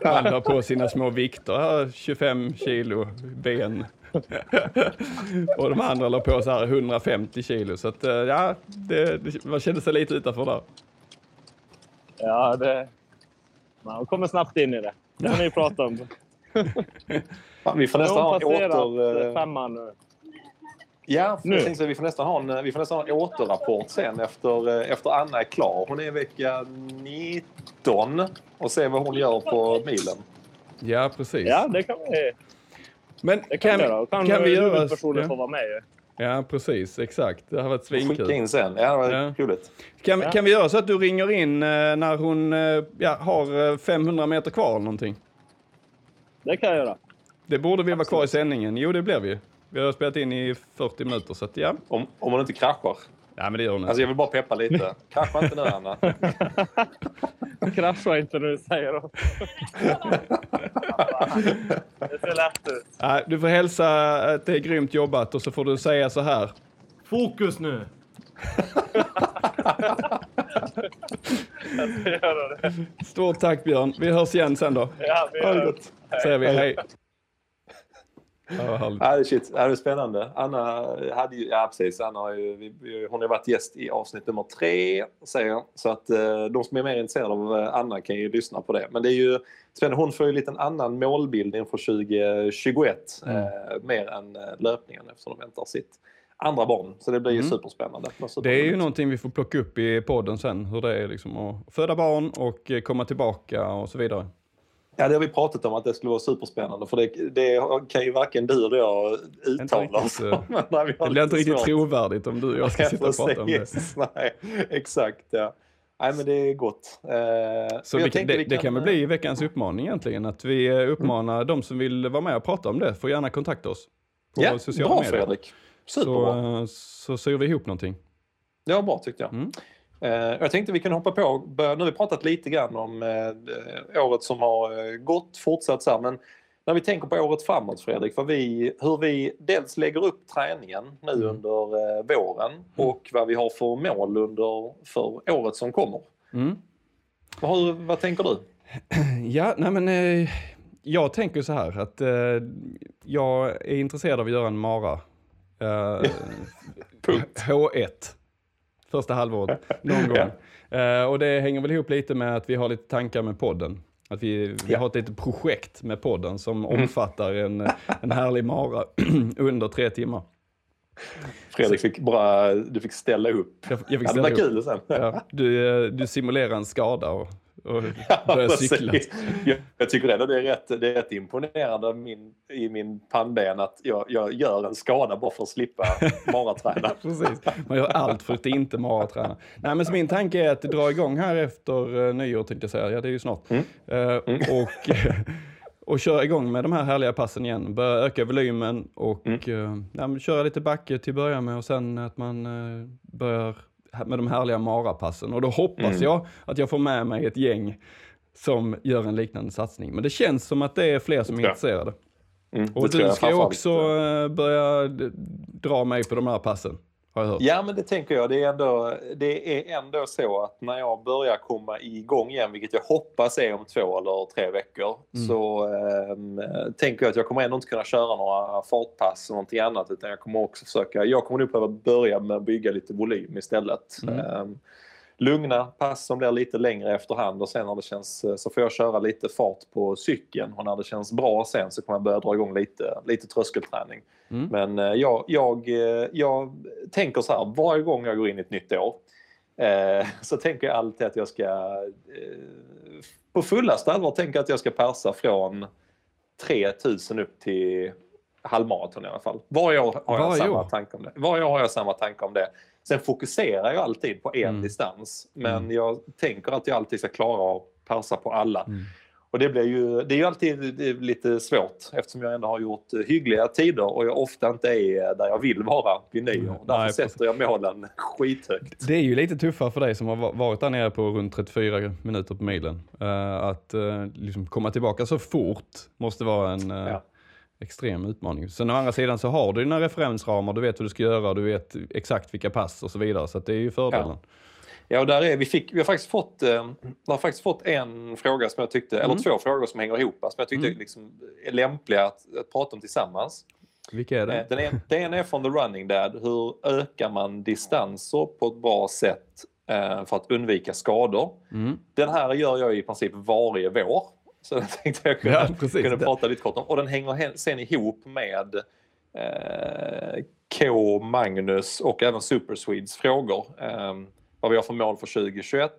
Man la på sina små vikter. Ja, 25 kilo ben. och de andra la på så här 150 kilo. Så att, eh, ja, det, det, man kände sig lite utanför där. Ja, det... Man kommer snabbt in i det. Det har ni pratat om. Fan, vi får nästan ha en åter... eh, femman nu. Ja, för Nu. jag tänkte så vi får nästan ha en, vi får nästan ha en återrapport sen efter, eh, efter Anna är klar. Hon är i vecka 19 och se vad hon gör på milen. Ja, precis. Ja, det kan vi, Men det kan kan, vi göra. Kan, kan vi göra... få Ja, vara med ja, precis. Exakt. Det har varit Skicka svinkul. in sen. Ja, det var Ja. roligt. Kan, Ja. kan vi göra så att du ringer in eh, när hon eh, ja, har eh, 500 meter kvar eller någonting? Det kan jag göra. Det borde vi vara kvar i sändningen. Jo, det blir vi. Vi har spelat in i 40 minuter, så att ja. Om, om hon inte kraschar. Ja, men det gör hon. Alltså jag vill bara peppa lite. Krascha inte nu Anna. Krascha inte du säger det. Det ser lätt ut. Nej, du får hälsa att det är grymt jobbat och så får du säga så här. Fokus nu! Stort tack Björn. Vi hörs igen sen då. Ja, vi Ha det gott. Säger vi hej. Ja, shit. Ja, det är spännande. Anna hade ju, ja precis, Anna har ju, hon har varit gäst i avsnitt nummer tre, säger jag. Så att eh, de som är mer intresserade av eh, Anna kan ju lyssna på det. Men det är ju spännande. Hon får ju lite en annan målbild inför 2021. Mm. Eh, mer än eh, löpningen eftersom de väntar sitt andra barn. Så det blir ju Mm. superspännande. Det är ju någonting vi får plocka upp i podden sen, hur det är liksom att föda barn och eh, komma tillbaka och så vidare. Ja, det har vi pratat om att det skulle vara superspännande. För det, det kan ju varken du eller jag uttala oss eh, om. har Det blir inte riktigt svårt. trovärdigt om du och jag ska Ja, sitta och prata om det. Nej, exakt, ja. Nej, men det är gott. Eh, Så vi, det, vi det kan väl eh, bli veckans uppmaning egentligen, att vi eh, uppmanar de som vill vara med och prata om det, får gärna kontakta oss på Ja, sociala bra medier. Fredrik. Så, Superbra. eh, så syr vi ihop någonting. Var bra tyckte jag. Mm. Eh, jag tänkte vi kan hoppa på, nu har vi pratat lite grann om eh, året som har eh, gått, fortsatt så här, men när vi tänker på året framåt Fredrik, vad vi, hur vi dels lägger upp träningen nu Mm. under våren och vad vi har för mål under för året som kommer. Mm. Hur, vad tänker du? Ja, nej men eh, jag tänker så här att eh, jag är intresserad av att göra en mara. Eh, Punkt. H1. Första halvåret, någon gång. Eh, och det hänger väl ihop lite med att vi har lite tankar med podden. Att vi, vi Ja. har ett litet projekt med podden som omfattar en, en härlig mara under tre timmar. Fredrik fick bara, du fick ställa upp. Jag, jag fick Ja, det var ställa kul sen. Ja, du, eh, du simulerar en skada och, och börjar cykla. Jag, jag tycker ändå det är rätt, det är rätt imponerande min, i min pannben att jag, jag gör en skada bara för att slippa maraträna. Precis. Man gör allt för att inte maraträna. Nej, men så min tanke är att dra igång här efter uh, nyår, tänkte jag säga. Ja, det är ju snart. Mm. Eh, och, och köra igång med de här härliga passen igen. Börja öka volymen och Mm. eh, ja, köra lite backe till att börja med och sen att man eh, börjar med de härliga marapassen. Och då hoppas Mm. jag att jag får med mig ett gäng som gör en liknande satsning. Men det känns som att det är fler som är intresserade. Mm, Och du ska ju också eh, börja dra mig på de här passen, har jag hört. Ja, men det tänker jag. Det är, ändå, det är ändå så att när jag börjar komma igång igen, vilket jag hoppas är om två eller tre veckor, Mm. så ehm, tänker jag att jag kommer ändå inte kunna köra några fartpass och någonting annat, utan jag kommer också försöka, jag kommer nog behöva börja med att bygga lite volym istället. Mm. Ehm, lugna pass som blir lite längre efterhand och sen när det känns så får jag köra lite fart på cykeln och när det känns bra sen så kommer jag börja dra igång lite, lite tröskelträning. Mm. Men eh, jag, jag, eh, jag tänker så här, varje gång jag går in i ett nytt år eh, så tänker jag alltid att jag ska eh, på fullaste allvar tänker jag att jag ska persa från 3000 upp till halvmaraton i alla fall. Varje år har jag Varje samma år? tanke om det. Varje år har jag samma tanke om det. Sen fokuserar jag alltid på en Mm. distans men Mm. jag tänker att jag alltid ska klara att persa på alla. Mm. Och det, blir ju, det är ju alltid lite svårt eftersom jag ändå har gjort hyggliga tider och jag ofta inte är där jag vill vara vid nyår. Mm. Därför Nej, sätter jag målen skithögt. Det är ju lite tuffare för dig som har va- varit där nere på runt 34 minuter på milen. Eh, att eh, liksom komma tillbaka så fort måste vara en eh, Ja. Extrem utmaning. Sen å andra sidan så har du dina referensramar, du vet vad du ska göra, du vet exakt vilka pass och så vidare. Så det är ju fördelen. Ja, och där är, vi, fick, vi har faktiskt fått, eh, vi har faktiskt fått en fråga som jag tyckte, eller Mm. två frågor som hänger ihop, som jag tyckte Mm. liksom är lämpliga att, att prata om tillsammans. Vilka är det? Eh, Den, en, den är från The Running Dad. Hur ökar man distanser på ett bra sätt eh, för att undvika skador? Mm. Den här gör jag i princip varje vår. Så den tänkte jag kunna, Ja, precis. kunna Det- prata lite kort om. Och den hänger sen ihop med eh, K, Magnus och även Super Swedes frågor. Eh, vad vi har för mål för 2021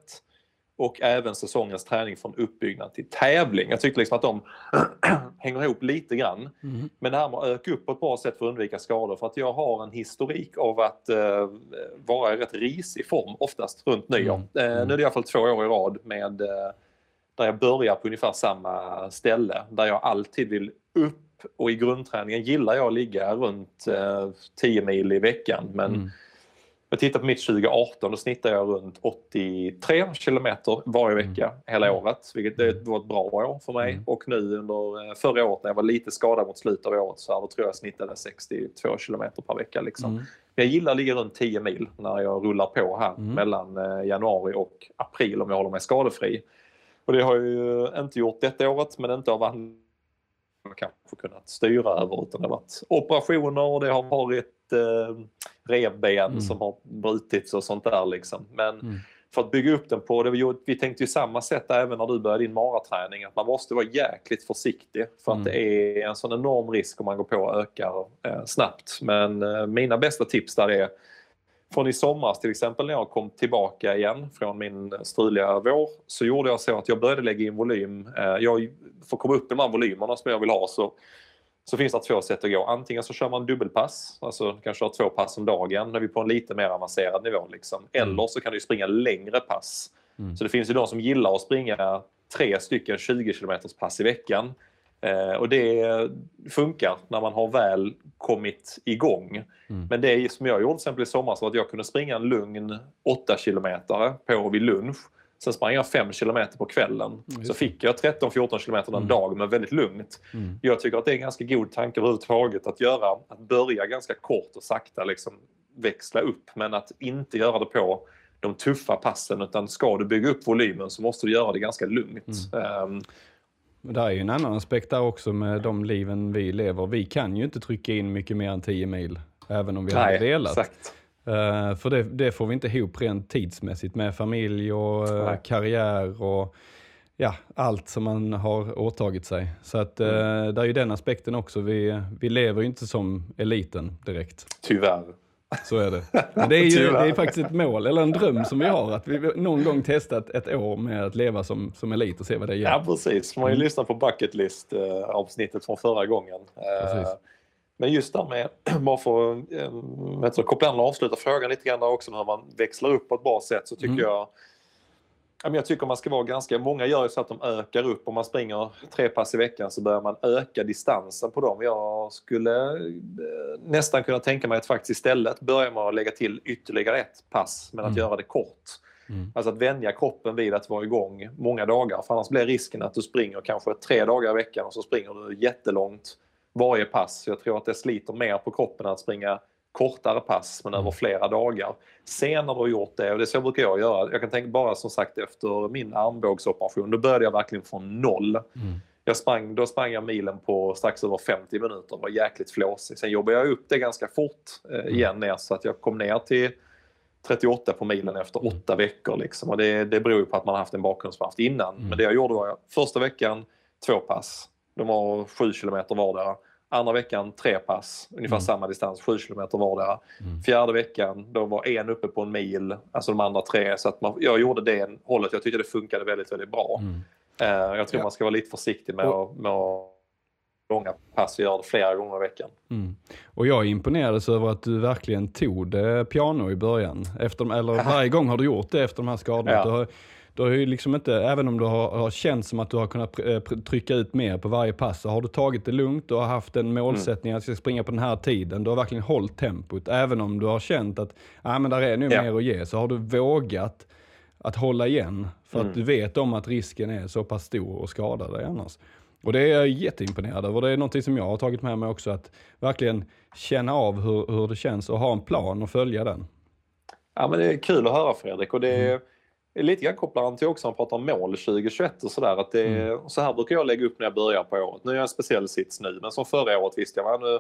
och även säsongens träning från uppbyggnad till tävling. Jag tyckte liksom att de hänger ihop lite grann. Mm. Men det här med att öka upp på ett bra sätt för att undvika skador. För att jag har en historik av att eh, vara i rätt risig form oftast runt nyår. Mm. Eh, nu är det i alla fall två år i rad med eh, där jag börjar på ungefär samma ställe. Där jag alltid vill upp och i grundträningen gillar jag att ligga runt eh, 10 mil i veckan. Men Mm. Jag tittar på mitt 2018, då snittar jag runt 83 kilometer varje vecka mm. hela året, vilket det var ett bra år för mig. Mm. Och nu under förra året när jag var lite skadad mot slutet av året så då tror jag snittade 62 kilometer per vecka. Liksom. Mm. Jag gillar att ligga runt 10 mil när jag rullar på här mm. mellan januari och april om jag håller mig skadefri. Och det har jag ju inte gjort detta året men inte av anledning kanske kunnat styra över utan det har varit operationer och det har varit eh, revben mm. som har brutits och sånt där liksom. Men mm. för att bygga upp den på, det vi, vi tänkte ju samma sätt även när du började din maraträning att man måste vara jäkligt försiktig för att mm. det är en sån enorm risk om man går på och ökar eh, snabbt. Men eh, mina bästa tips där är från i somras till exempel när jag kom tillbaka igen från min struliga vår så gjorde jag så att jag började lägga in volym. Eh, jag, att komma upp i de här volymerna som jag vill ha så, så finns det två sätt att gå. Antingen så kör man dubbelpass, alltså kan köra två pass om dagen när vi är på en lite mer avancerad nivå. Liksom. Mm. Eller så kan du springa längre pass. Mm. Så det finns ju de som gillar att springa tre stycken 20 km pass i veckan. Eh, och det funkar när man har väl kommit igång. Mm. Men det som jag gjorde till exempel i somras var att jag kunde springa en lugn 8 km på vid lunch. Sen sprang jag 5 km på kvällen. Mm. Så fick jag 13-14 km en mm. dag men väldigt lugnt. Mm. Jag tycker att det är en ganska god tanke överhuvudtaget att göra, att börja ganska kort och sakta liksom växla upp men att inte göra det på de tuffa passen utan ska du bygga upp volymen så måste du göra det ganska lugnt. Um, det är ju en annan aspekt där också med de liven vi lever. Vi kan ju inte trycka in mycket mer än 10 mil, även om vi Nej, hade velat. Exakt. Uh, för det, det, får vi inte ihop rent tidsmässigt med familj och uh, karriär och ja, allt som man har åtagit sig. Så att uh, mm. där är ju den aspekten också. Vi, vi lever ju inte som eliten direkt. Tyvärr. Så är det. Men det är ju det är faktiskt ett mål, eller en dröm som vi har, att vi någon gång testat ett år med att leva som, som elit och se vad det ger. Ja, precis. Man har ju mm. lyssnat på bucket list eh, avsnittet från förra gången. Eh, men just där med, bara för att eh, koppla an och avsluta frågan lite grann där också, när man växlar upp på ett bra sätt så tycker mm. jag jag tycker man ska vara ganska, många gör ju så att de ökar upp. Om man springer tre pass i veckan så börjar man öka distansen på dem. Jag skulle eh, nästan kunna tänka mig att faktiskt istället börja med att lägga till ytterligare ett pass men att mm. göra det kort. Mm. Alltså att vänja kroppen vid att vara igång många dagar för annars blir risken att du springer kanske tre dagar i veckan och så springer du jättelångt varje pass. Jag tror att det sliter mer på kroppen att springa kortare pass men över mm. flera dagar. Sen när du har gjort det, och det så brukar jag göra, jag kan tänka bara som sagt efter min armbågsoperation, då började jag verkligen från noll. Mm. Jag sprang, då sprang jag milen på strax över 50 minuter, var jäkligt flåsig. Sen jobbade jag upp det ganska fort eh, mm. igen ner så att jag kom ner till 38 på milen efter mm. åtta veckor. Liksom. Och det, det beror ju på att man har haft en bakgrund som man haft innan. Mm. Men det jag gjorde var jag, första veckan två pass. De var 7 kilometer vardera. Andra veckan tre pass, ungefär mm. samma distans, 7 km vardera. Mm. Fjärde veckan, då var en uppe på en mil, alltså de andra tre. Så att man, jag gjorde det hållet, jag tyckte det funkade väldigt, väldigt bra. Mm. Uh, jag tror ja. man ska vara lite försiktig med, och, att, med att långa pass och göra det flera gånger i veckan. Mm. Och jag imponerades över att du verkligen tog det piano i början. Efter, eller varje gång har du gjort det efter de här skadorna. Ja. Du har ju liksom inte, även om du har, har känt som att du har kunnat eh, trycka ut mer på varje pass, så har du tagit det lugnt och har haft en målsättning mm. att jag ska springa på den här tiden. Du har verkligen hållit tempot. Även om du har känt att ah, men där är nu ja. mer att ge, så har du vågat att hålla igen. För mm. att du vet om att risken är så pass stor att skada dig annars. Och det är jag jätteimponerad över. Det är något som jag har tagit med mig också, att verkligen känna av hur, hur det känns och ha en plan och följa den. Ja men det är kul att höra Fredrik och det mm lite grann kopplar han till också, han pratar om mål 2021 och sådär. Att det, mm. Så här brukar jag lägga upp när jag börjar på året. Nu är jag en speciell sits nu, men som förra året visste jag, nu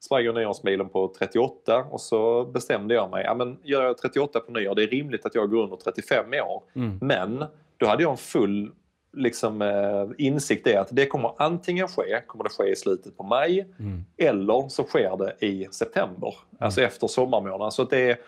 sprang jag nyårsmilen på 38 och så bestämde jag mig, ja men gör jag 38 på nyår, det är rimligt att jag går under 35 i år. Mm. Men då hade jag en full liksom, eh, insikt i att det kommer antingen ske, kommer det ske i slutet på maj, mm. eller så sker det i september, mm. alltså efter sommarmånaden. Så det är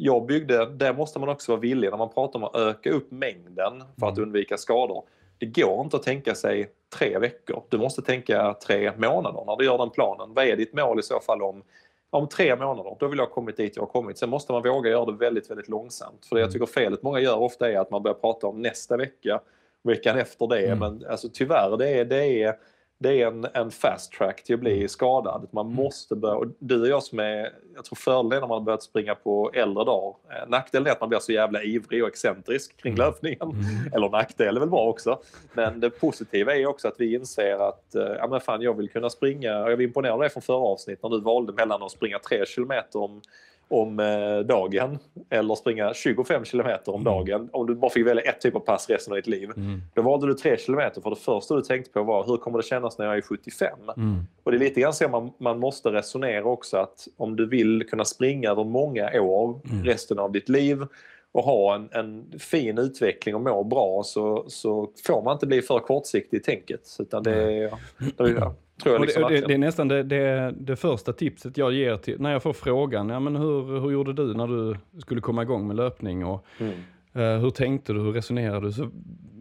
jag byggde, där måste man också vara villig när man pratar om att öka upp mängden för att mm. undvika skador. Det går inte att tänka sig tre veckor. Du måste tänka tre månader när du gör den planen. Vad är ditt mål i så fall om, om tre månader? Då vill jag ha kommit dit jag har kommit. Sen måste man våga göra det väldigt, väldigt långsamt. För det jag mm. tycker felet många gör ofta är att man börjar prata om nästa vecka, veckan efter det. Mm. Men alltså, tyvärr, det är, det är det är en, en fast track till att bli Mm. skadad. Man måste börja, och du och jag som är, jag tror fördelen när man har börjat springa på äldre dagar, eh, nackdelen är att man blir så jävla ivrig och excentrisk kring Mm. löpningen. Eller nackdel är väl bra också. Men det positiva är också att vi inser att eh, ja, men fan, jag vill kunna springa, och jag vill imponera dig från förra avsnitt när du valde mellan att springa 3 kilometer om om eh, dagen eller springa 25 kilometer om Mm. dagen. Om du bara fick välja ett typ av pass resten av ditt liv. Mm. Då valde du 3 kilometer för det första du tänkte på var hur kommer det kännas när jag är 75? Mm. Och det är lite grann så man, man måste resonera också att om du vill kunna springa över många år Mm. resten av ditt liv och ha en, en fin utveckling och må bra så, så får man inte bli för kortsiktig i tänket. Utan det, det är- tror jag liksom det, det, det är nästan det, det, det första tipset jag ger till, när jag får frågan, ja men hur, hur gjorde du när du skulle komma igång med löpning och Mm. eh, hur tänkte du, hur resonerade du? Så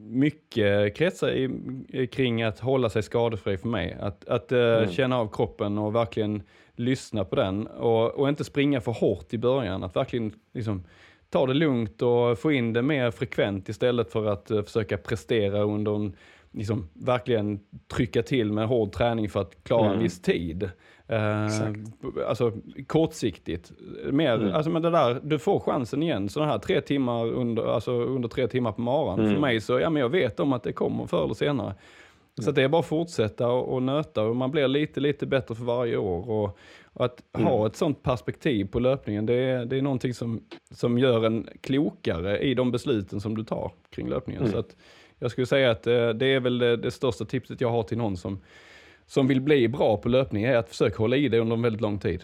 mycket kretsar i, kring att hålla sig skadefri för mig. Att, att eh, Mm. känna av kroppen och verkligen lyssna på den och, och inte springa för hårt i början. Att verkligen liksom, ta det lugnt och få in det mer frekvent istället för att eh, försöka prestera under en, liksom, verkligen trycka till med hård träning för att klara en Mm. viss tid. Eh, Exakt. alltså kortsiktigt. Mer, Mm. alltså men det där, du får chansen igen. Sådana här tre timmar under, alltså under tre timmar på morgonen. Mm. För mig så, ja men jag vet om att det kommer förr eller senare. Så att det är bara att fortsätta och, och nöta och man blir lite, lite bättre för varje år. Och, och att Mm. ha ett sånt perspektiv på löpningen, det är, det är någonting som, som gör en klokare i de besluten som du tar kring löpningen. Mm. Så att jag skulle säga att eh, det är väl det, det största tipset jag har till någon som, som vill bli bra på löpning, är att försöka hålla i det under en väldigt lång tid.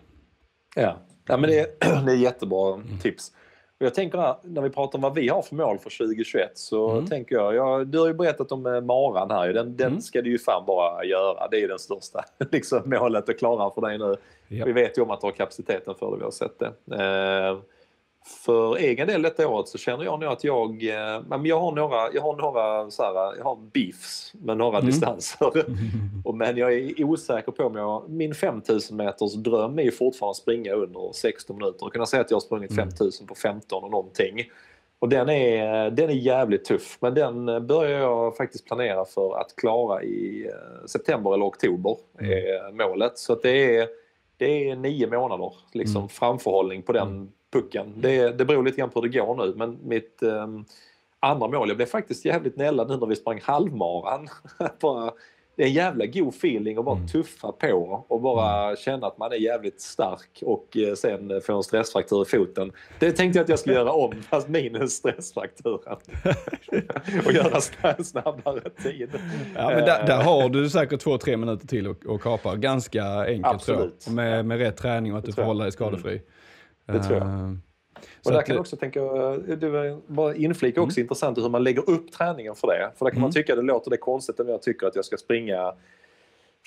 Ja, ja men det, är, det är jättebra tips. Och jag tänker här, när vi pratar om vad vi har för mål för 2021 så Mm. tänker jag, ja, du har ju berättat om eh, maran här. Den, den Mm. ska du ju fan bara göra. Det är ju den största liksom, målet att klara för dig nu. Ja. Vi vet ju om att du har kapaciteten för det, vi har sett det. Eh, för egen del detta året så känner jag nog att jag, eh, men jag har några, jag har några så här, jag har beefs med några Mm. distanser. Och men jag är osäker på om jag... Min 5000 meters dröm är ju fortfarande att springa under 16 minuter. Och kunna säga att jag har sprungit Mm. 5000 på 15 och någonting. Och den är, den är jävligt tuff. Men den börjar jag faktiskt planera för att klara i eh, september eller oktober. Mm. är målet. Så att det är, det är nio månader liksom, Mm. framförhållning på den pucken. Det, det beror lite grann på hur det går nu. Men mitt ehm, andra mål, jag blev faktiskt jävligt nällad nu när vi sprang halvmaran. Bara- det är en jävla god feeling att bara Mm. tuffa på och bara känna att man är jävligt stark och eh, sen få en stressfraktur i foten. Det tänkte jag att jag skulle göra om fast minus stressfrakturen. och göra sn- snabbare tid. Ja, men där, Eh, där har du säkert två, tre minuter till att, kapa. Ganska enkelt Absolut. Med, med rätt träning och att du får hålla dig skadefri. Det tror jag. Eh, Och där att, kan jag också tänka, du bara inflika också intressant hur man lägger upp träningen för det. För där kan man Mm. tycka det låter det konstigt om jag tycker att jag ska springa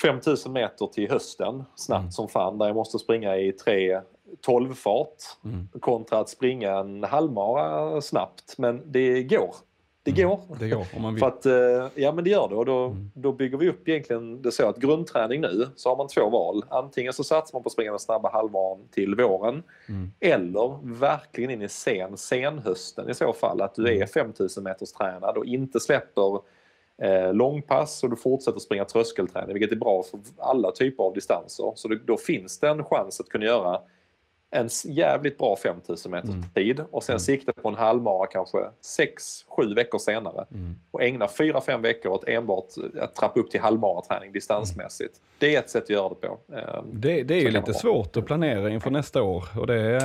5000 meter till hösten snabbt Mm. som fan där jag måste springa i 3 12 fart Mm. kontra att springa en halvmara snabbt. Men det går. Det går. det går om man vill. För att, eh, ja men det gör det och då, Mm. då bygger vi upp egentligen det så att grundträning nu så har man två val. Antingen så satsar man på att springa den snabba halvmaran till våren Mm. eller verkligen in i sen, senhösten i så fall. Att du är 5000 meters tränad och inte släpper eh, långpass och du fortsätter springa tröskelträning vilket är bra för alla typer av distanser. Så det, då finns det en chans att kunna göra en jävligt bra 5000 meters Mm. tid och sen sikta på en halvmara kanske 6-7 veckor senare Mm. och ägna 4-5 veckor åt enbart att trappa upp till halvmaraträning distansmässigt. Det är ett sätt att göra det på. Eh, Det, det är Så ju lite det svårt att planera inför nästa år. Och det,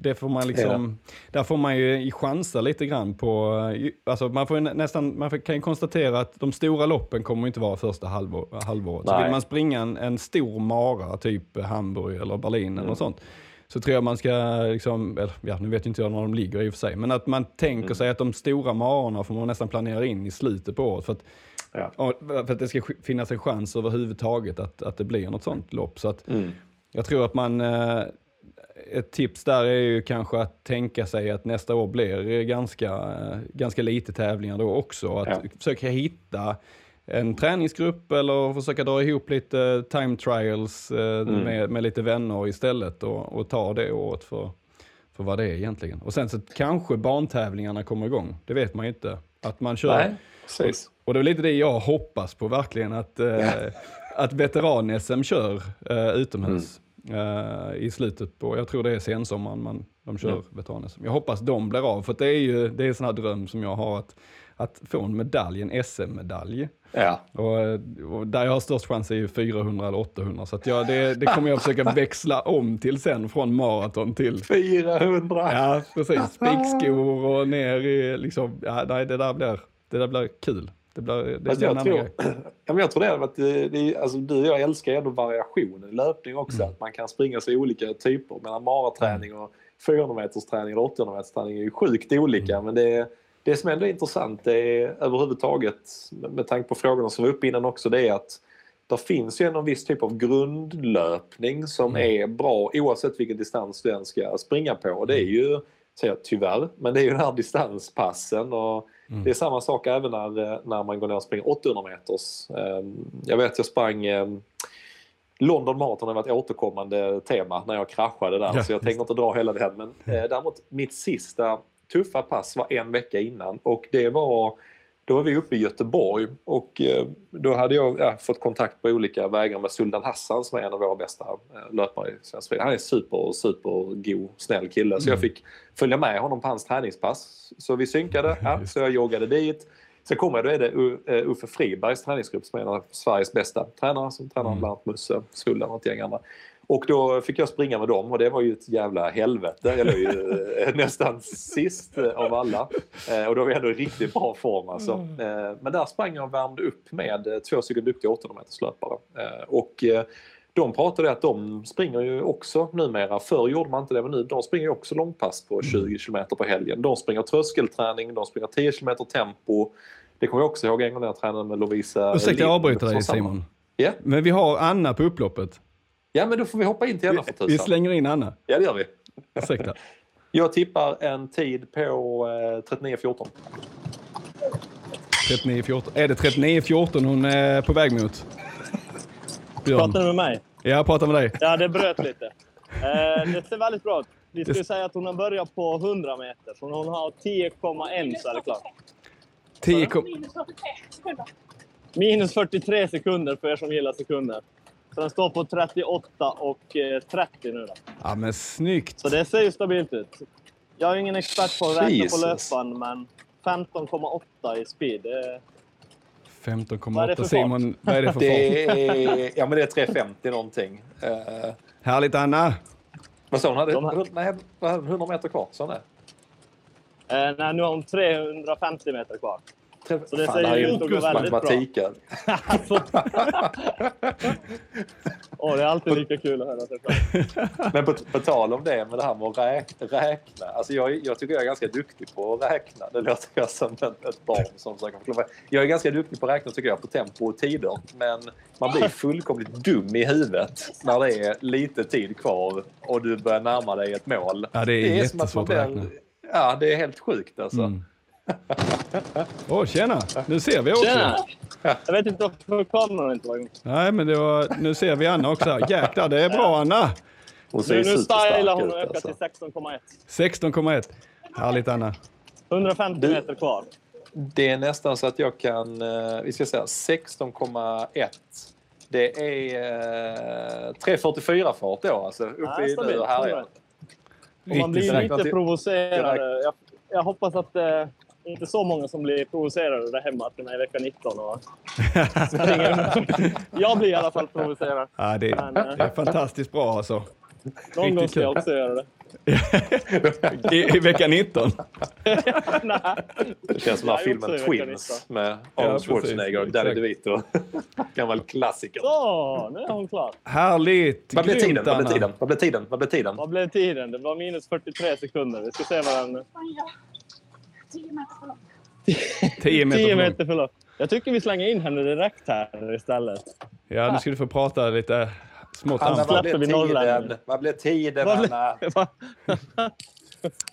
det får man liksom, Där får man ju chansa lite grann på... Alltså man, får nästan, man kan ju konstatera att de stora loppen kommer inte vara första halvår, halvåret. Så Nej. vill man springa en, en stor mara, typ Hamburg eller Berlin eller Mm. något sånt. Så tror jag man ska, liksom, eller, ja, nu vet inte jag var de ligger i och för sig, men att man tänker Mm. sig att de stora marorna får man nästan planera in i slutet på året. För att, Ja. för att det ska sk- finnas en chans överhuvudtaget att, att det blir något sånt lopp. Så att, Mm. jag tror att man, eh, ett tips där är ju kanske att tänka sig att nästa år blir ganska, ganska lite tävlingar då också. Att Ja. försöka hitta en träningsgrupp eller försöka dra ihop lite time trials eh, Mm. med, med lite vänner istället och, och ta det året för, för vad det är egentligen. Och sen så kanske bantävlingarna kommer igång. Det vet man ju inte. Att man kör Nej. Precis. Och det är lite det jag hoppas på verkligen, att, eh, att veteran-SM kör eh, utomhus eh, i slutet på, jag tror det är sensommaren man, de kör Mm. veteran-SM. Jag hoppas de blir av, för det är ju det är en sån här dröm som jag har, att, att få en medalj, en SM-medalj. Ja. Och, eh, och där jag har störst chans är ju 400 eller 800, så att jag, det, det kommer jag försöka växla om till sen, från maraton till 400! Ja, precis. Spikskor och ner i, liksom, ja, nej, det där blir, det där blir kul. Det blir, det en jag, tror, ja, men jag tror det, att det, det är, alltså, du och jag älskar ändå variationen i löpning också. Att man kan springa så olika typer. Medan maraträning och 400 meters träning och 800 meters träning är ju sjukt olika. Men det, det som ändå är intressant det är överhuvudtaget, med, tanke på frågorna som var uppe innan också, det är att det finns ju en viss typ av grundlöpning som är bra oavsett vilken distans du än ska springa på. Och det är ju, säger jag tyvärr, men det är ju den här distanspassen. Och Det är samma sak även när, eh, när man går ner och springer 800 meters. Ehm, Jag vet jag sprang ehm, London Marathon har varit återkommande tema när jag kraschade där Ja, så jag tänker inte dra hela den. Men eh, däremot mitt sista tuffa pass var en vecka innan och det var då var vi uppe i Göteborg och eh, då hade jag ja, fått kontakt på olika vägar med Sultan Hassan som är en av våra bästa eh, löpare i svensk. Han är super, super god, snäll kille. Så jag fick följa med honom på hans träningspass. Så vi synkade, ja, så jag joggade dit. Sen kommer jag, då är det eh, Uffe Fribergs träningsgrupp som är en av Sveriges bästa tränare som tränar bland annat Musse, Sultan och ett gäng andra. Och då fick jag springa med dem och det var ju ett jävla helvete. Jag låg ju eh, nästan sist eh, av alla. Och då var jag ändå i riktigt bra form alltså. Eh, Men där sprang jag och värmde upp med två stycken duktiga 800 meterslöpare. Och de pratade att de springer ju också numera. Förr gjorde man inte det men nu de springer ju också långpass på 20 km på helgen. De springer tröskelträning, de springer 10 km tempo. Det kommer jag också ihåg en gång när jag tränade med Lovisa Ursäkta, jag avbryter dig. Simon. Ja. Men vi har Anna på upploppet. ja, men då får vi hoppa in till henne för Vi, vi tusan. slänger in Anna. Ja, det gör vi. Ursäkta. Jag tippar en tid på eh, 39.14. 39-14. Är det 39-14 hon är på väg mot? Björn. Pratar du med mig? Jag pratar med dig. Ja, det bröt lite. Eh, det ser väldigt bra ut. Vi skulle säga att hon har börjat på 100 meter, så hon har 10,1 så är det klart. 10 kom... Minus 43 sekunder. Minus 43 sekunder för er som gillar sekunder. Så den står på 38 och eh, 30 nu då. Ja men snyggt. Så det ser ju stabilt ut. Jag är ingen expert på att räkna Jesus. på löpan, men 15,8 i speed. Det, Vad är det 15,8 för Simon. Vad är det för fart? Är, ja, men det är 3.50 någonting. Eh, Härligt Anna. vad sa hon? Hade, De nej, vad hade hon 100 meter kvar? Sa hon det? eh, nej, nu har hon 350 meter kvar. Så det Fan, ser är ju ut att gå väldigt bra. matematiken. Åh, det är alltid lika kul att höra sig. Men på, på tal om det med det här med att räkna. räkna alltså jag, jag tycker jag är ganska duktig på att räkna. Det låter jag som ett, ett barn som försöker förklara. Jag är ganska duktig på att räkna tycker jag på tempo och tider. Men man blir fullkomligt dum i huvudet när det är lite tid kvar och du börjar närma dig ett mål. Ja, det är som att man jättesvårt att räkna. Ja, det är helt sjukt alltså. Mm. Åh, tjena! Nu ser vi också. Tjena! Jag vet inte varför kameran inte var igång. Nej, men det var, nu ser vi Anna också. här. Jäklar, det är bra Anna! Hon ser Nu, nu stylar hon och ökar alltså. till 16,1. 16,1. Härligt Anna. 150 Du- meter kvar. Det är nästan så att jag kan, eh, vi ska säga 16,1. Det är eh, 3.44 fart då alltså. Uppe Ja, i nu och. Och man blir lite provocerad. Jag, jag hoppas att det inte är så många som blir provocerade där hemma till mig i vecka 19. Och jag blir i alla fall provocerad. Ja, det, Men, eh, det är fantastiskt bra alltså. Någon gång Riktigt ska jag kul. också göra det. I, I vecka 19. Nej. Det känns som den här Jag är filmen Twins med Ja, Arnold. Schwarzenegger och Danny. DeVito. Gammal klassiker. Så, nu är hon klar. Härligt! Vad blev tiden? Vad blev tiden? Vad blev tiden? Vad blev tiden? Vad blev tiden? Det var minus 43 sekunder. Vi ska se vad den... Sprang jag 10 meter för långt. 10 meter. 10 för långt. meter för långt. Jag tycker vi slänger in henne direkt här istället. Ja, nu ska du få prata lite smått. Anna, vad blev tiden? Vad blev tiden, Vad blev- Anna?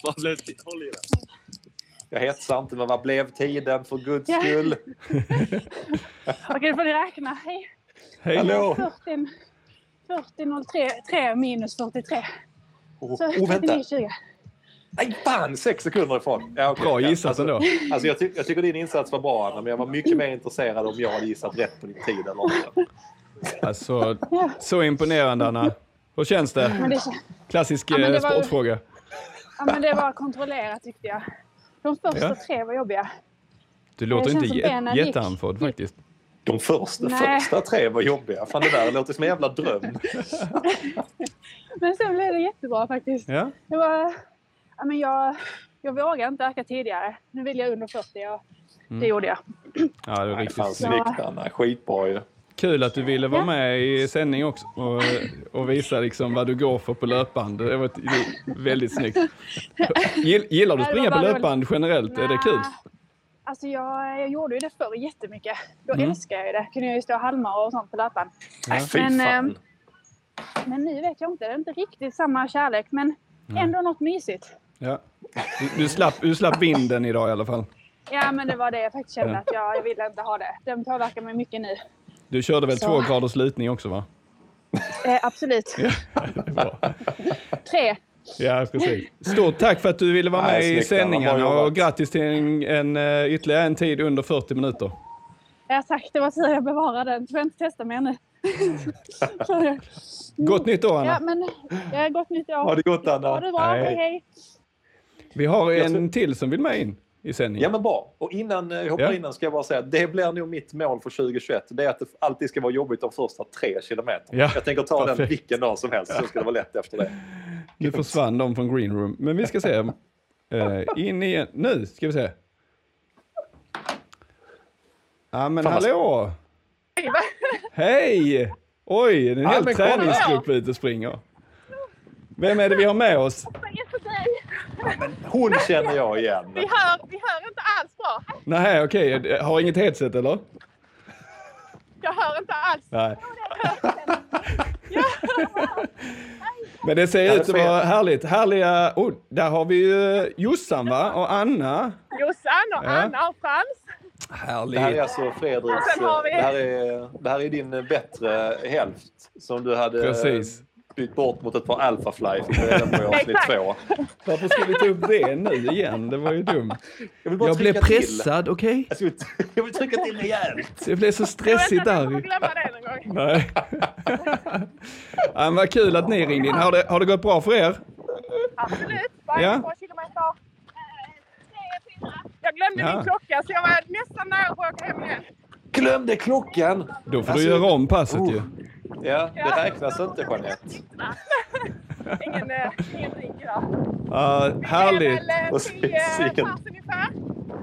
Vad blev tiden? Håll i den. Jag hetsar inte, men vad blev tiden för guds skull? Okej, då får ni räkna. Hej. Hej! Hallå? 40, 40 03, 3 minus 43. Oh, Så oh, vänta. 39, 20. Nej, fan! Sex sekunder ifrån. Ja, okay. Bra gissat alltså, ändå. Alltså, jag, ty jag tycker din insats var bra, Anna, men jag var mycket mer intresserad om jag hade gissat rätt på din tid eller inte. Alltså, så imponerande Anna. Hur känns det? Men det, Klassisk Ja, men det eh, var- sportfråga. ja, men det var kontrollerat tyckte jag. De första Ja. tre var jobbiga. Du låter inte jä- jätteandfådd faktiskt. De första, Nej. första tre var jobbiga. Fan, det där låter som en jävla dröm. Men sen blev det jättebra faktiskt. Ja. Det var, ja, men jag, jag vågar inte öka tidigare. Nu vill jag under 40 och det gjorde jag. ja, det Nej, riktigt fan, snyggt. Anna. Skitbra ju. Kul att du ville vara Ja. med i sändning också och, och visa liksom vad du går för på löpband. Det var väldigt snyggt. Gill- Gillar du att springa var på löpband generellt? Är det kul? Alltså jag, jag gjorde ju det förr jättemycket. Då Mm. älskar jag ju det. Kunde jag ju stå och halma och sånt på löpan. Nej, fy Men, ehm, Men nu vet jag inte. Det är inte riktigt samma kärlek. Men ändå något mysigt. Ja. Du, du, slapp, du slapp vinden idag i alla fall. Ja, men det var det jag faktiskt kände Ja. att jag, jag ville inte ha det. Den påverkar mig mycket nu. Du körde väl Så. två graders lutning också va? Eh, absolut. Bra. Tre. Ja, precis. Stort tack för att du ville vara Nej, med i snyggt, sändningarna jobbat. och grattis till en, en, eh, ytterligare en tid under 40 minuter. Ja, tack. Det var tur jag bevarade den. får jag inte testa mer nu. Gott nytt år ja, Anna. men ja, gott nytt år. Ha det gott, Anna. Ha det bra. Hej. Hej, hej. Vi har en tror- till som vill med in i sändningen. Ja men bra. Och innan eh, jag hoppar Ja. innan ska jag bara säga att det blir nog mitt mål för 2021. Det är att det alltid ska vara jobbigt de första tre kilometerna. Ja, Jag tänker ta den perfekt. vilken dag som helst så ska det vara lätt efter det. Nu försvann de från green room. Men vi ska se. Eh, in igen. Nu ska vi se. Ja men Fan, vad- hallå! Hej! Oj, det är en Ja, hel träningsgrupp ute och springer. Vem är det vi har med oss? Hon känner jag igen. Vi hör, vi hör inte alls bra. Nej, okej. Har inget headset eller? Jag hör inte alls. Nej. Men det ser ut att vara härligt. Härliga... Oh, där har vi ju Jossan va? Och Anna. Jossan och Ja. Anna och Frans. Härligt. Det här är alltså Fredriks... Vi- Det här är, det här är din bättre hälft som du hade Precis. Bytt bort mot ett par Alphafly. Fick vi reda på i avsnitt två. Varför ska vi ta upp det nu igen? Det var ju dumt. Jag, vill bara Jag blev pressad, okej? Jag, skulle, jag vill trycka till rejält. Det blev så Jag stressigt jag där. kommer glömma det någon gång. Nej. ja, vad kul att ni ringde in. Har det, har det gått bra för er? Absolut. Bara Ja. par kilometer. Jag glömde Ja. min klocka så jag var nästan nära på att åka hem igen. Glömde klockan! Då får Alltså, du göra om passet ju. Ja, det räknas inte Jeanette. Ingen, eh, ingen drink idag. Ja, Vi härligt. är väl eh, tio pers ungefär.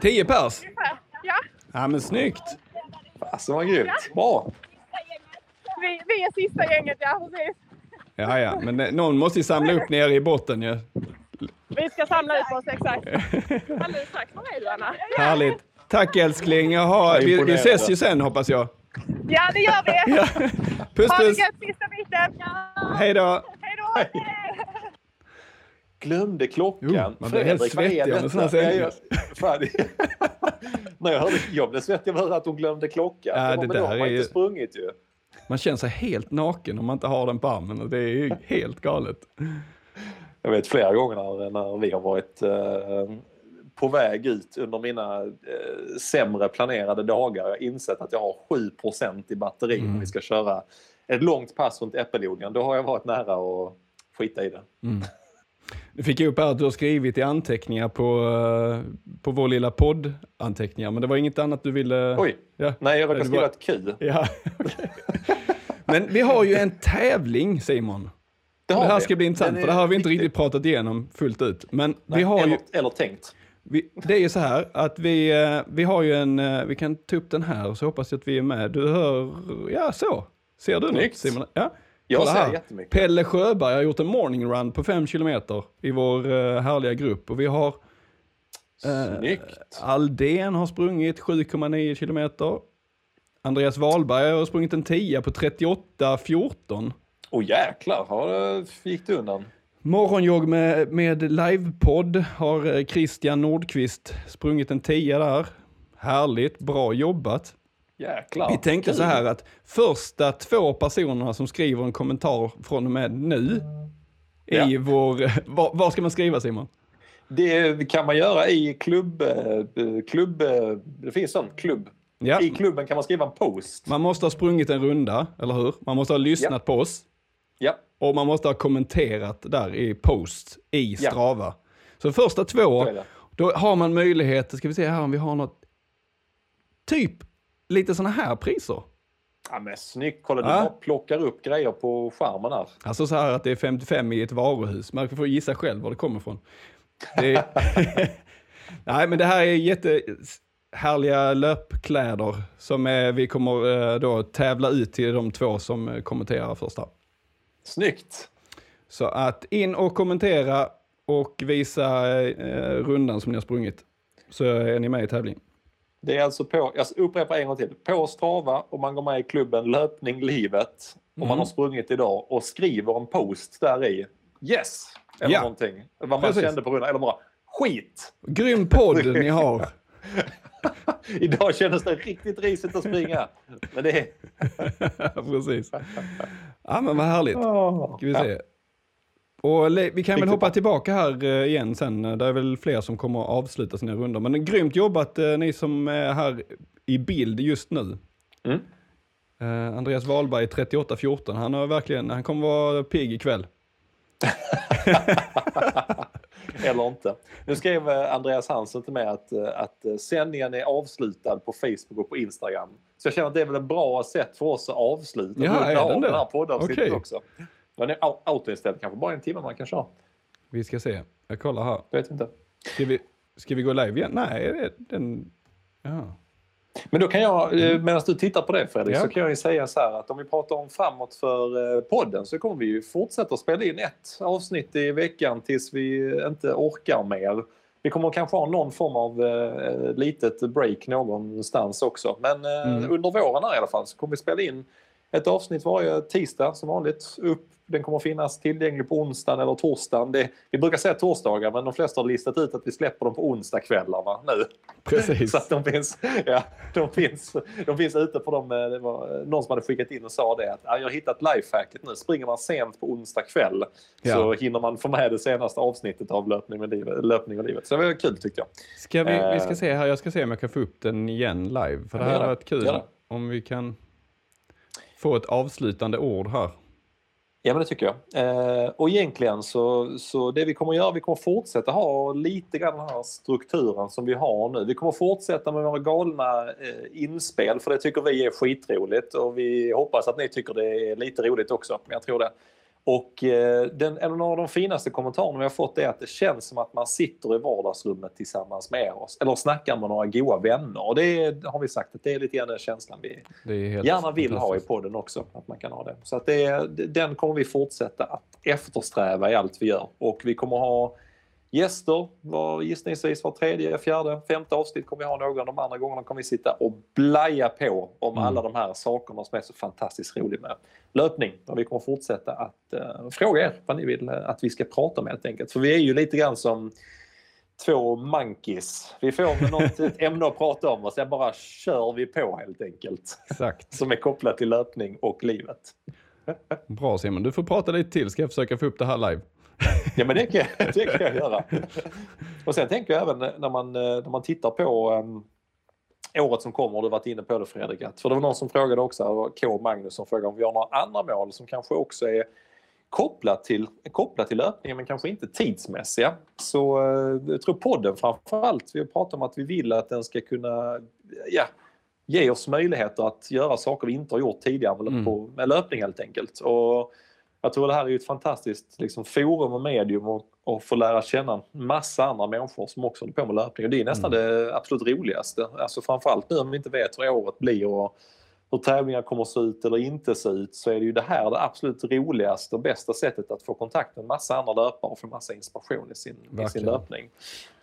Tio pers? ungefär. Ja, Ja, men snyggt. Fasen vad grymt. Bra! vi, vi är sista gänget, ja precis. Ja, ja, men eh, någon måste ju samla upp nere i botten ju. Vi ska samla ut oss exakt. Alldeles strax. Du Anna? Härligt. Tack älskling. Jaha, vi, vi ses ju sen hoppas jag. Ja, det gör vi. Ja. Puss Ha det puss. gött sista biten. Hej då. Hej då. Glömde klockan. Jo, man blir helt Fredrik, vad är svettig av en sån här detta? sändning. Jag- jag- fan, När jag hörde, jag blev svettig av att höra att hon glömde klockan. Ja, Ja, det det där då har man är ju- inte sprungit ju. Man känner sig helt naken om man inte har den på armen. och Det är ju helt galet. Jag vet flera gånger när, när vi har varit eh, på väg ut under mina eh, sämre planerade dagar. Jag har insett att jag har 7% i batteri Mm. om vi ska köra ett långt pass runt äppelodlingen. Då har jag varit nära att skita i det. Nu fick jag upp här att du har skrivit i anteckningar på, eh, på vår lilla poddanteckningar, men det var inget annat du ville... Oj, Ja. nej jag råkade Det skriva var- ett Q. Ja. Men vi har ju en tävling Simon. Det, har här vi. ska bli intressant, för det här har vi inte riktigt pratat igenom fullt ut. Men Nej, vi har eller, ju, eller tänkt. Vi, det är ju så här att vi, eh, vi har ju en, eh, vi kan ta upp den här och så hoppas jag att vi är med. Du hör, ja så. Ser du något Snyggt. Simon? Ja. Jag Kolla ser här. jättemycket. Pelle Sjöberg har gjort en morning run på fem kilometer i vår eh, härliga grupp. Och vi har eh, Snyggt. Aldén har sprungit 7,9 kilometer. Andreas Wahlberg har sprungit en 10 på 38,14. Åh jäklar, har gick det undan? Morgonjogg med, med livepodd har eh, Christian Nordqvist sprungit en 10 där. Härligt, bra jobbat. Jäklar. Vi tänkte så här att första två personerna som skriver en kommentar från och med nu i Ja. vår... Var, var ska man skriva Simon? Det kan man göra i klubb... eh, klubb det finns sån klubb. Ja. I klubben kan man skriva en post. Man måste ha sprungit en runda, eller hur? Man måste ha lyssnat Ja. på oss. Ja, Och man måste ha kommenterat där i post i Ja. Strava. Så första två, då har man möjlighet, ska vi se här om vi har något, typ lite sådana här priser. Ja, men snyggt. Kolla, du Ja. bara plockar upp grejer på skärmen här. Alltså så här att det är 55 i ett varuhus. Man får gissa själv var det kommer ifrån. Det. Nej, men det här är jättehärliga löpkläder som är, vi kommer eh, då tävla ut till de två som eh, kommenterar första. Snyggt! Så att in och kommentera och visa eh, rundan som ni har sprungit. Så är ni med i tävlingen. Det är alltså på, jag upprepar en gång till, på Strava och man går med i klubben Löpning Livet och man Mm. har sprungit idag och skriver en post där i. Yes! Eller Ja. någonting. Vad man Precis. kände på rundan. Eller bara skit! Grym podd ni har. Idag kändes det riktigt risigt att springa. Men det är... Precis. Ja men vad härligt. Oh. Ska vi se. Och vi kan väl hoppa tillbaka här eh, igen sen. Det är väl fler som kommer att avsluta sina rundor. Men grymt jobbat eh, ni som är här i bild just nu. Mm. Eh, Andreas Wahlberg 3814, han har verkligen, han kommer vara pigg ikväll. Eller inte. Nu skrev Andreas Hansen till mig att, eh, att eh, sändningen är avslutad på Facebook och på Instagram. Så jag känner att det är väl ett bra sätt för oss att avsluta Ja, är den den här poddavsnittet Okej. också. Den är au- autoinställd, kanske bara en timme man kan köra. Vi ska se, jag kollar här. Jag vet inte. Ska vi, ska vi gå live igen? Nej, den... Ja. Men då kan jag, eh, medan du tittar på det Fredrik, Ja. så kan jag ju säga så här att om vi pratar om framåt för eh, podden så kommer vi ju fortsätta spela in ett avsnitt i veckan tills vi inte orkar mer. Vi kommer kanske ha någon form av eh, litet break någonstans också. Men eh, Mm. under våren här i alla fall så kommer vi spela in ett avsnitt varje tisdag som vanligt. Upp. Den kommer finnas tillgänglig på onsdagen eller torsdagen. Det, vi brukar säga torsdagar men de flesta har listat ut att vi släpper dem på onsdagskvällarna nu. Precis. Så att de finns, ja, de finns, de finns ute på dem. eh, Det var någon som hade skickat in och sa det att "Ja, jag har hittat lifehacket nu. Springer man sent på onsdag kväll så Ja. hinner man få med det senaste avsnittet av löpning, med livet, löpning och livet. Så det var kul tyckte jag. Ska vi, vi ska Eh. se här, jag ska se om jag kan få upp den igen live. För det här det. varit kul om vi kan få ett avslutande ord här. Ja men det tycker jag. Eh, och egentligen så, så det vi kommer göra, vi kommer fortsätta ha lite grann den här strukturen som vi har nu. Vi kommer fortsätta med våra galna eh, inspel för det tycker vi är skitroligt och vi hoppas att ni tycker det är lite roligt också. Jag tror det. Och eh, den, en av de finaste kommentarerna vi har fått är att det känns som att man sitter i vardagsrummet tillsammans med oss eller snackar med några goa vänner. Och det är, har vi sagt att det är lite grann den känslan vi, gärna vill ha i podden också. Att man kan ha det. Så att det, den kommer vi fortsätta att eftersträva i allt vi gör. Och vi kommer ha gäster, var, gissningsvis var tredje, fjärde, femte avsnitt kommer vi ha någon. De andra gångerna kommer vi sitta och blaja på om Mm. alla de här sakerna som är så fantastiskt roliga med löpning. Och vi kommer fortsätta att eh, fråga er vad ni vill eh, att vi ska prata om helt enkelt. För vi är ju lite grann som två monkeys. Vi får något ämne att prata om och sen bara kör vi på helt enkelt Exakt. som är kopplat till löpning och livet. Bra Simon, du får prata lite till. Ska jag försöka få upp det här live? Ja men det kan, det kan jag göra. Och sen tänker jag även när man, när man tittar på um, året som kommer, och du har varit inne på det Fredrik, att, för det var någon som frågade också, K. Magnus som frågade om vi har några andra mål som kanske också är kopplat till, kopplat till löpningen men kanske inte tidsmässiga. Så eh, jag tror podden framförallt, vi har pratat om att vi vill att den ska kunna ja, ge oss möjligheter att göra saker vi inte har gjort tidigare med, Mm. på, med löpning helt enkelt. Och jag tror det här är ett fantastiskt liksom, forum och medium och, och få lära känna massa andra människor som också håller på med löpning. Och det är nästan det absolut roligaste. Alltså framförallt nu om vi inte vet hur året blir och hur tävlingar kommer att se ut eller inte se ut så är det ju det här det absolut roligaste och bästa sättet att få kontakt med en massa andra löpare och få massa inspiration i sin, i sin löpning.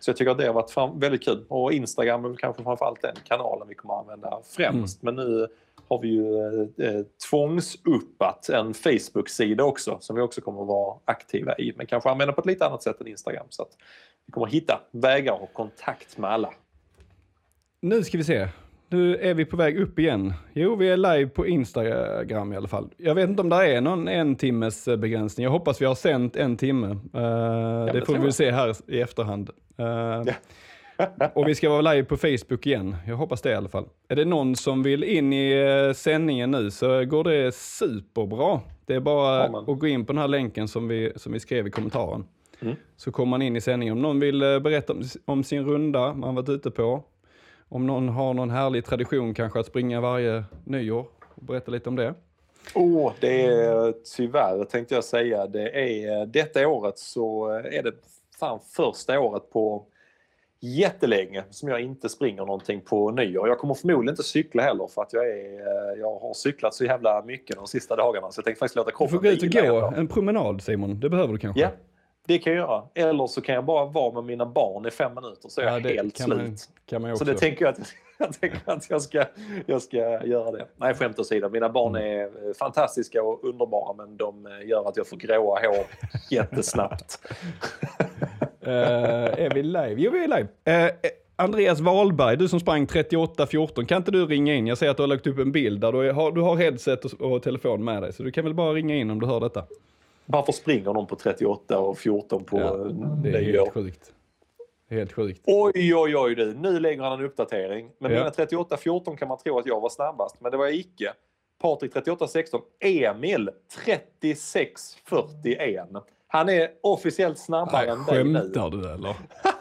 Så jag tycker att det har varit fram, väldigt kul. Och Instagram är väl kanske framförallt den kanalen vi kommer att använda främst. Men nu har vi ju eh, eh, tvångsuppat en Facebook-sida också som vi också kommer att vara aktiva i. Men kanske använda på ett lite annat sätt än Instagram. Så att vi kommer att hitta vägar och kontakt med alla. Nu ska vi se. nu är vi på väg upp igen. Jo, vi är live på Instagram i alla fall. Jag vet inte om det är någon en timmes eh, begränsning. Jag hoppas vi har sänt en timme. Uh, det, det får vi se här i efterhand. Uh, och vi ska vara live på Facebook igen. Jag hoppas det i alla fall. Är det någon som vill in i eh, sändningen nu så går det superbra. Det är bara Ja, men. att gå in på den här länken som vi, som vi skrev i kommentaren. Mm. Så kommer man in i sändningen. Om någon vill eh, berätta om, om sin runda man varit ute på. Om någon har någon härlig tradition kanske att springa varje nyår. Och berätta lite om det. Åh, det är tyvärr tänkte jag säga. Det är, detta året så är det fan första året på jättelänge som jag inte springer någonting på nyår. Jag kommer förmodligen inte cykla heller för att jag, är, jag har cyklat så jävla mycket de sista dagarna så jag tänkte faktiskt låta Du kroppen får gå ut och vila gå en promenad Simon. Det behöver du kanske. Ja, det kan jag göra. Eller så kan jag bara vara med mina barn i fem minuter så är Ja, jag helt kan slut. man, kan man ju Så också. det tänker jag att jag, tänker att jag, ska, jag ska göra det. Nej, skämt åsido. Mina barn Mm. är eh, fantastiska och underbara men de eh, gör att jag får gråa hår jättesnabbt. Eh, är vi live? Jo, vi är live. Eh, eh, Andreas Wahlberg, du som sprang 38-14, kan inte du ringa in? Jag ser att du har lagt upp en bild där du har, du har headset och, och telefon med dig, så du kan väl bara ringa in om du hör detta. Varför springer de på 38 och 14 på Ja, ja, Det är helt sjukt. Helt sjukt. Oj, oj, oj du. Nu lägger han en uppdatering. Men Ja. mina 38-14 kan man tro att jag var snabbast, men det var jag icke. Patrik 38-16. Emil 36-41. Han är officiellt snabbare än dig nu. skämtar du eller?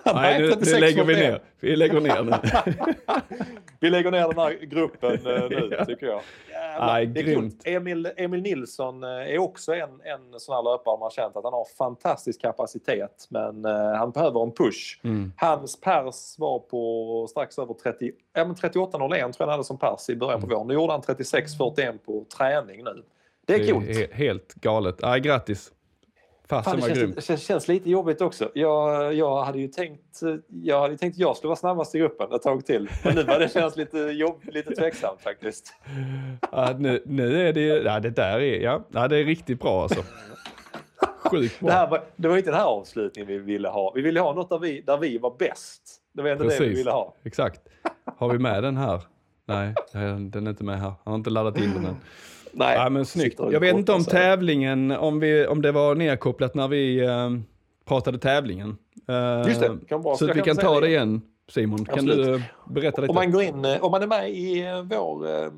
Nej, nu, nu 36 lägger vi 41. ner. Vi lägger ner nu. Vi lägger ner den här gruppen eh, nu, Ja. tycker jag. Jävlar, Nej, det är grymt. Emil, Emil Nilsson eh, är också en, en sån här löpare man känt att han har fantastisk kapacitet, men eh, han behöver en push. Mm. Hans pers var på strax över 30, ja, men 38.01 tror jag han hade som pers i början på våren. Nu gjorde han 36.41 på träning nu. Det är coolt. he- helt galet. Nej, grattis. Fasen det, känns, grymt. det känns, lite jobbigt också. Jag, jag hade ju tänkt jag hade tänkt jag skulle vara snabbast i gruppen ett tag till. Men nu var det känns lite, jobb, lite tveksamt faktiskt. Ja, nu, nu är det ju, ja, det där är, ja, ja, det är riktigt bra alltså. Sjukt Det, bra. här var, det var inte den här avslutningen vi ville ha. Vi ville ha något där vi, där vi var bäst. Det var inte det vi ville ha. Exakt. Har vi med den här? Nej, den är inte med här. Han har inte laddat in den än. Nej, Ja, men snyggt. Jag vet inte om tävlingen, om, vi, om det var nedkopplat när vi eh, pratade tävlingen. Eh, Just det, kan vara. Så Jag att vi kan ta det det igen, Simon. Kan Absolut. du eh, berätta lite? Om man, går in, om man är med i vår eh,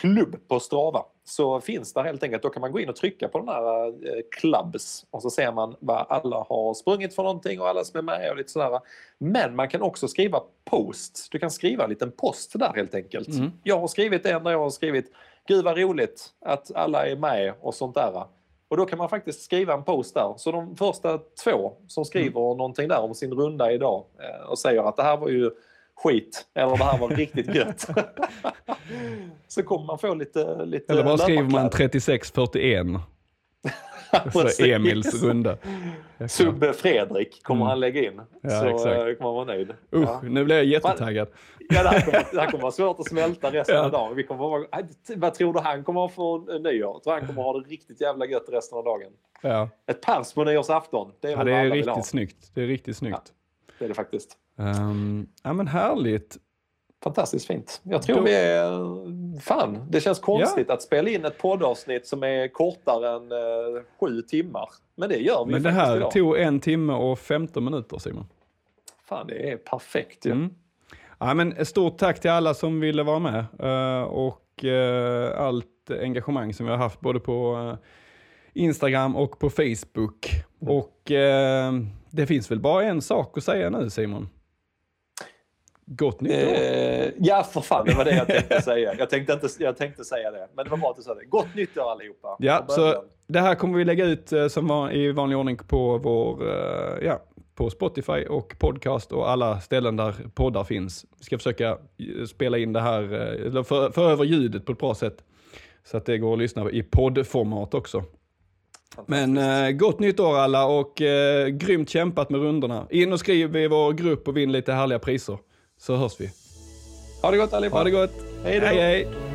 klubb på Strava så finns där helt enkelt, då kan man gå in och trycka på den här eh, clubs och så ser man vad alla har sprungit för någonting och alla som är med och lite sådär. Men man kan också skriva posts. Du kan skriva en liten post där helt enkelt. Mm. Jag har skrivit en där jag har skrivit Gud vad roligt att alla är med och sånt där. Och då kan man faktiskt skriva en post där. Så de första två som skriver Mm. någonting där om sin runda idag eh, och säger att det här var ju skit eller det här var riktigt gött. så kommer man få lite, lite Eller bara skriver man löparkläder. 3641. Så Precis. Emils runda. Subbe Fredrik kommer Mm. han lägga in. Ja, så exakt. eh, kommer man vara nöjd. Usch, Ja. nu blir jag jättetaggad. Ja, det, här kommer, det här kommer vara svårt att smälta resten Ja. av dagen. Vi kommer vara, vad tror du han kommer ha för nyår? Jag tror han kommer ha det riktigt jävla gött resten av dagen. Ja. Ett pers på nyårsafton. Det är, ja, det är riktigt snyggt. Det är riktigt snyggt. Det är det faktiskt. Ehm, ja men härligt. Fantastiskt fint. Jag tror Då- vi är... Fan, det känns konstigt att spela in ett poddavsnitt som är kortare än eh, sju timmar. Men det gör vi Men det här idag. tog en timme och 15 minuter Simon. Fan, det är perfekt ju. Mm. Ja, men stort tack till alla som ville vara med eh, och eh, allt engagemang som vi har haft både på eh, Instagram och på Facebook. Mm. Och det finns väl bara en sak att säga nu Simon? Gott nytt år! Eh, ja, för fan, det var det jag tänkte säga. Jag tänkte, inte, jag tänkte säga det, men det var bra att du sa det. Gott nytt år allihopa. Ja, så det här kommer vi lägga ut eh, som var, i vanlig ordning på vår, eh, ja, på Spotify och podcast och alla ställen där poddar finns. Vi ska försöka spela in det här, eller för, för över ljudet på ett bra sätt. Så att det går att lyssna i poddformat också. Men eh, gott nytt år alla och eh, grymt kämpat med rundorna. In och skriv i vår grupp och vinn lite härliga priser. Så hörs vi. Ha det gott allihopa. Ha det gott! Hej då. hej! hej.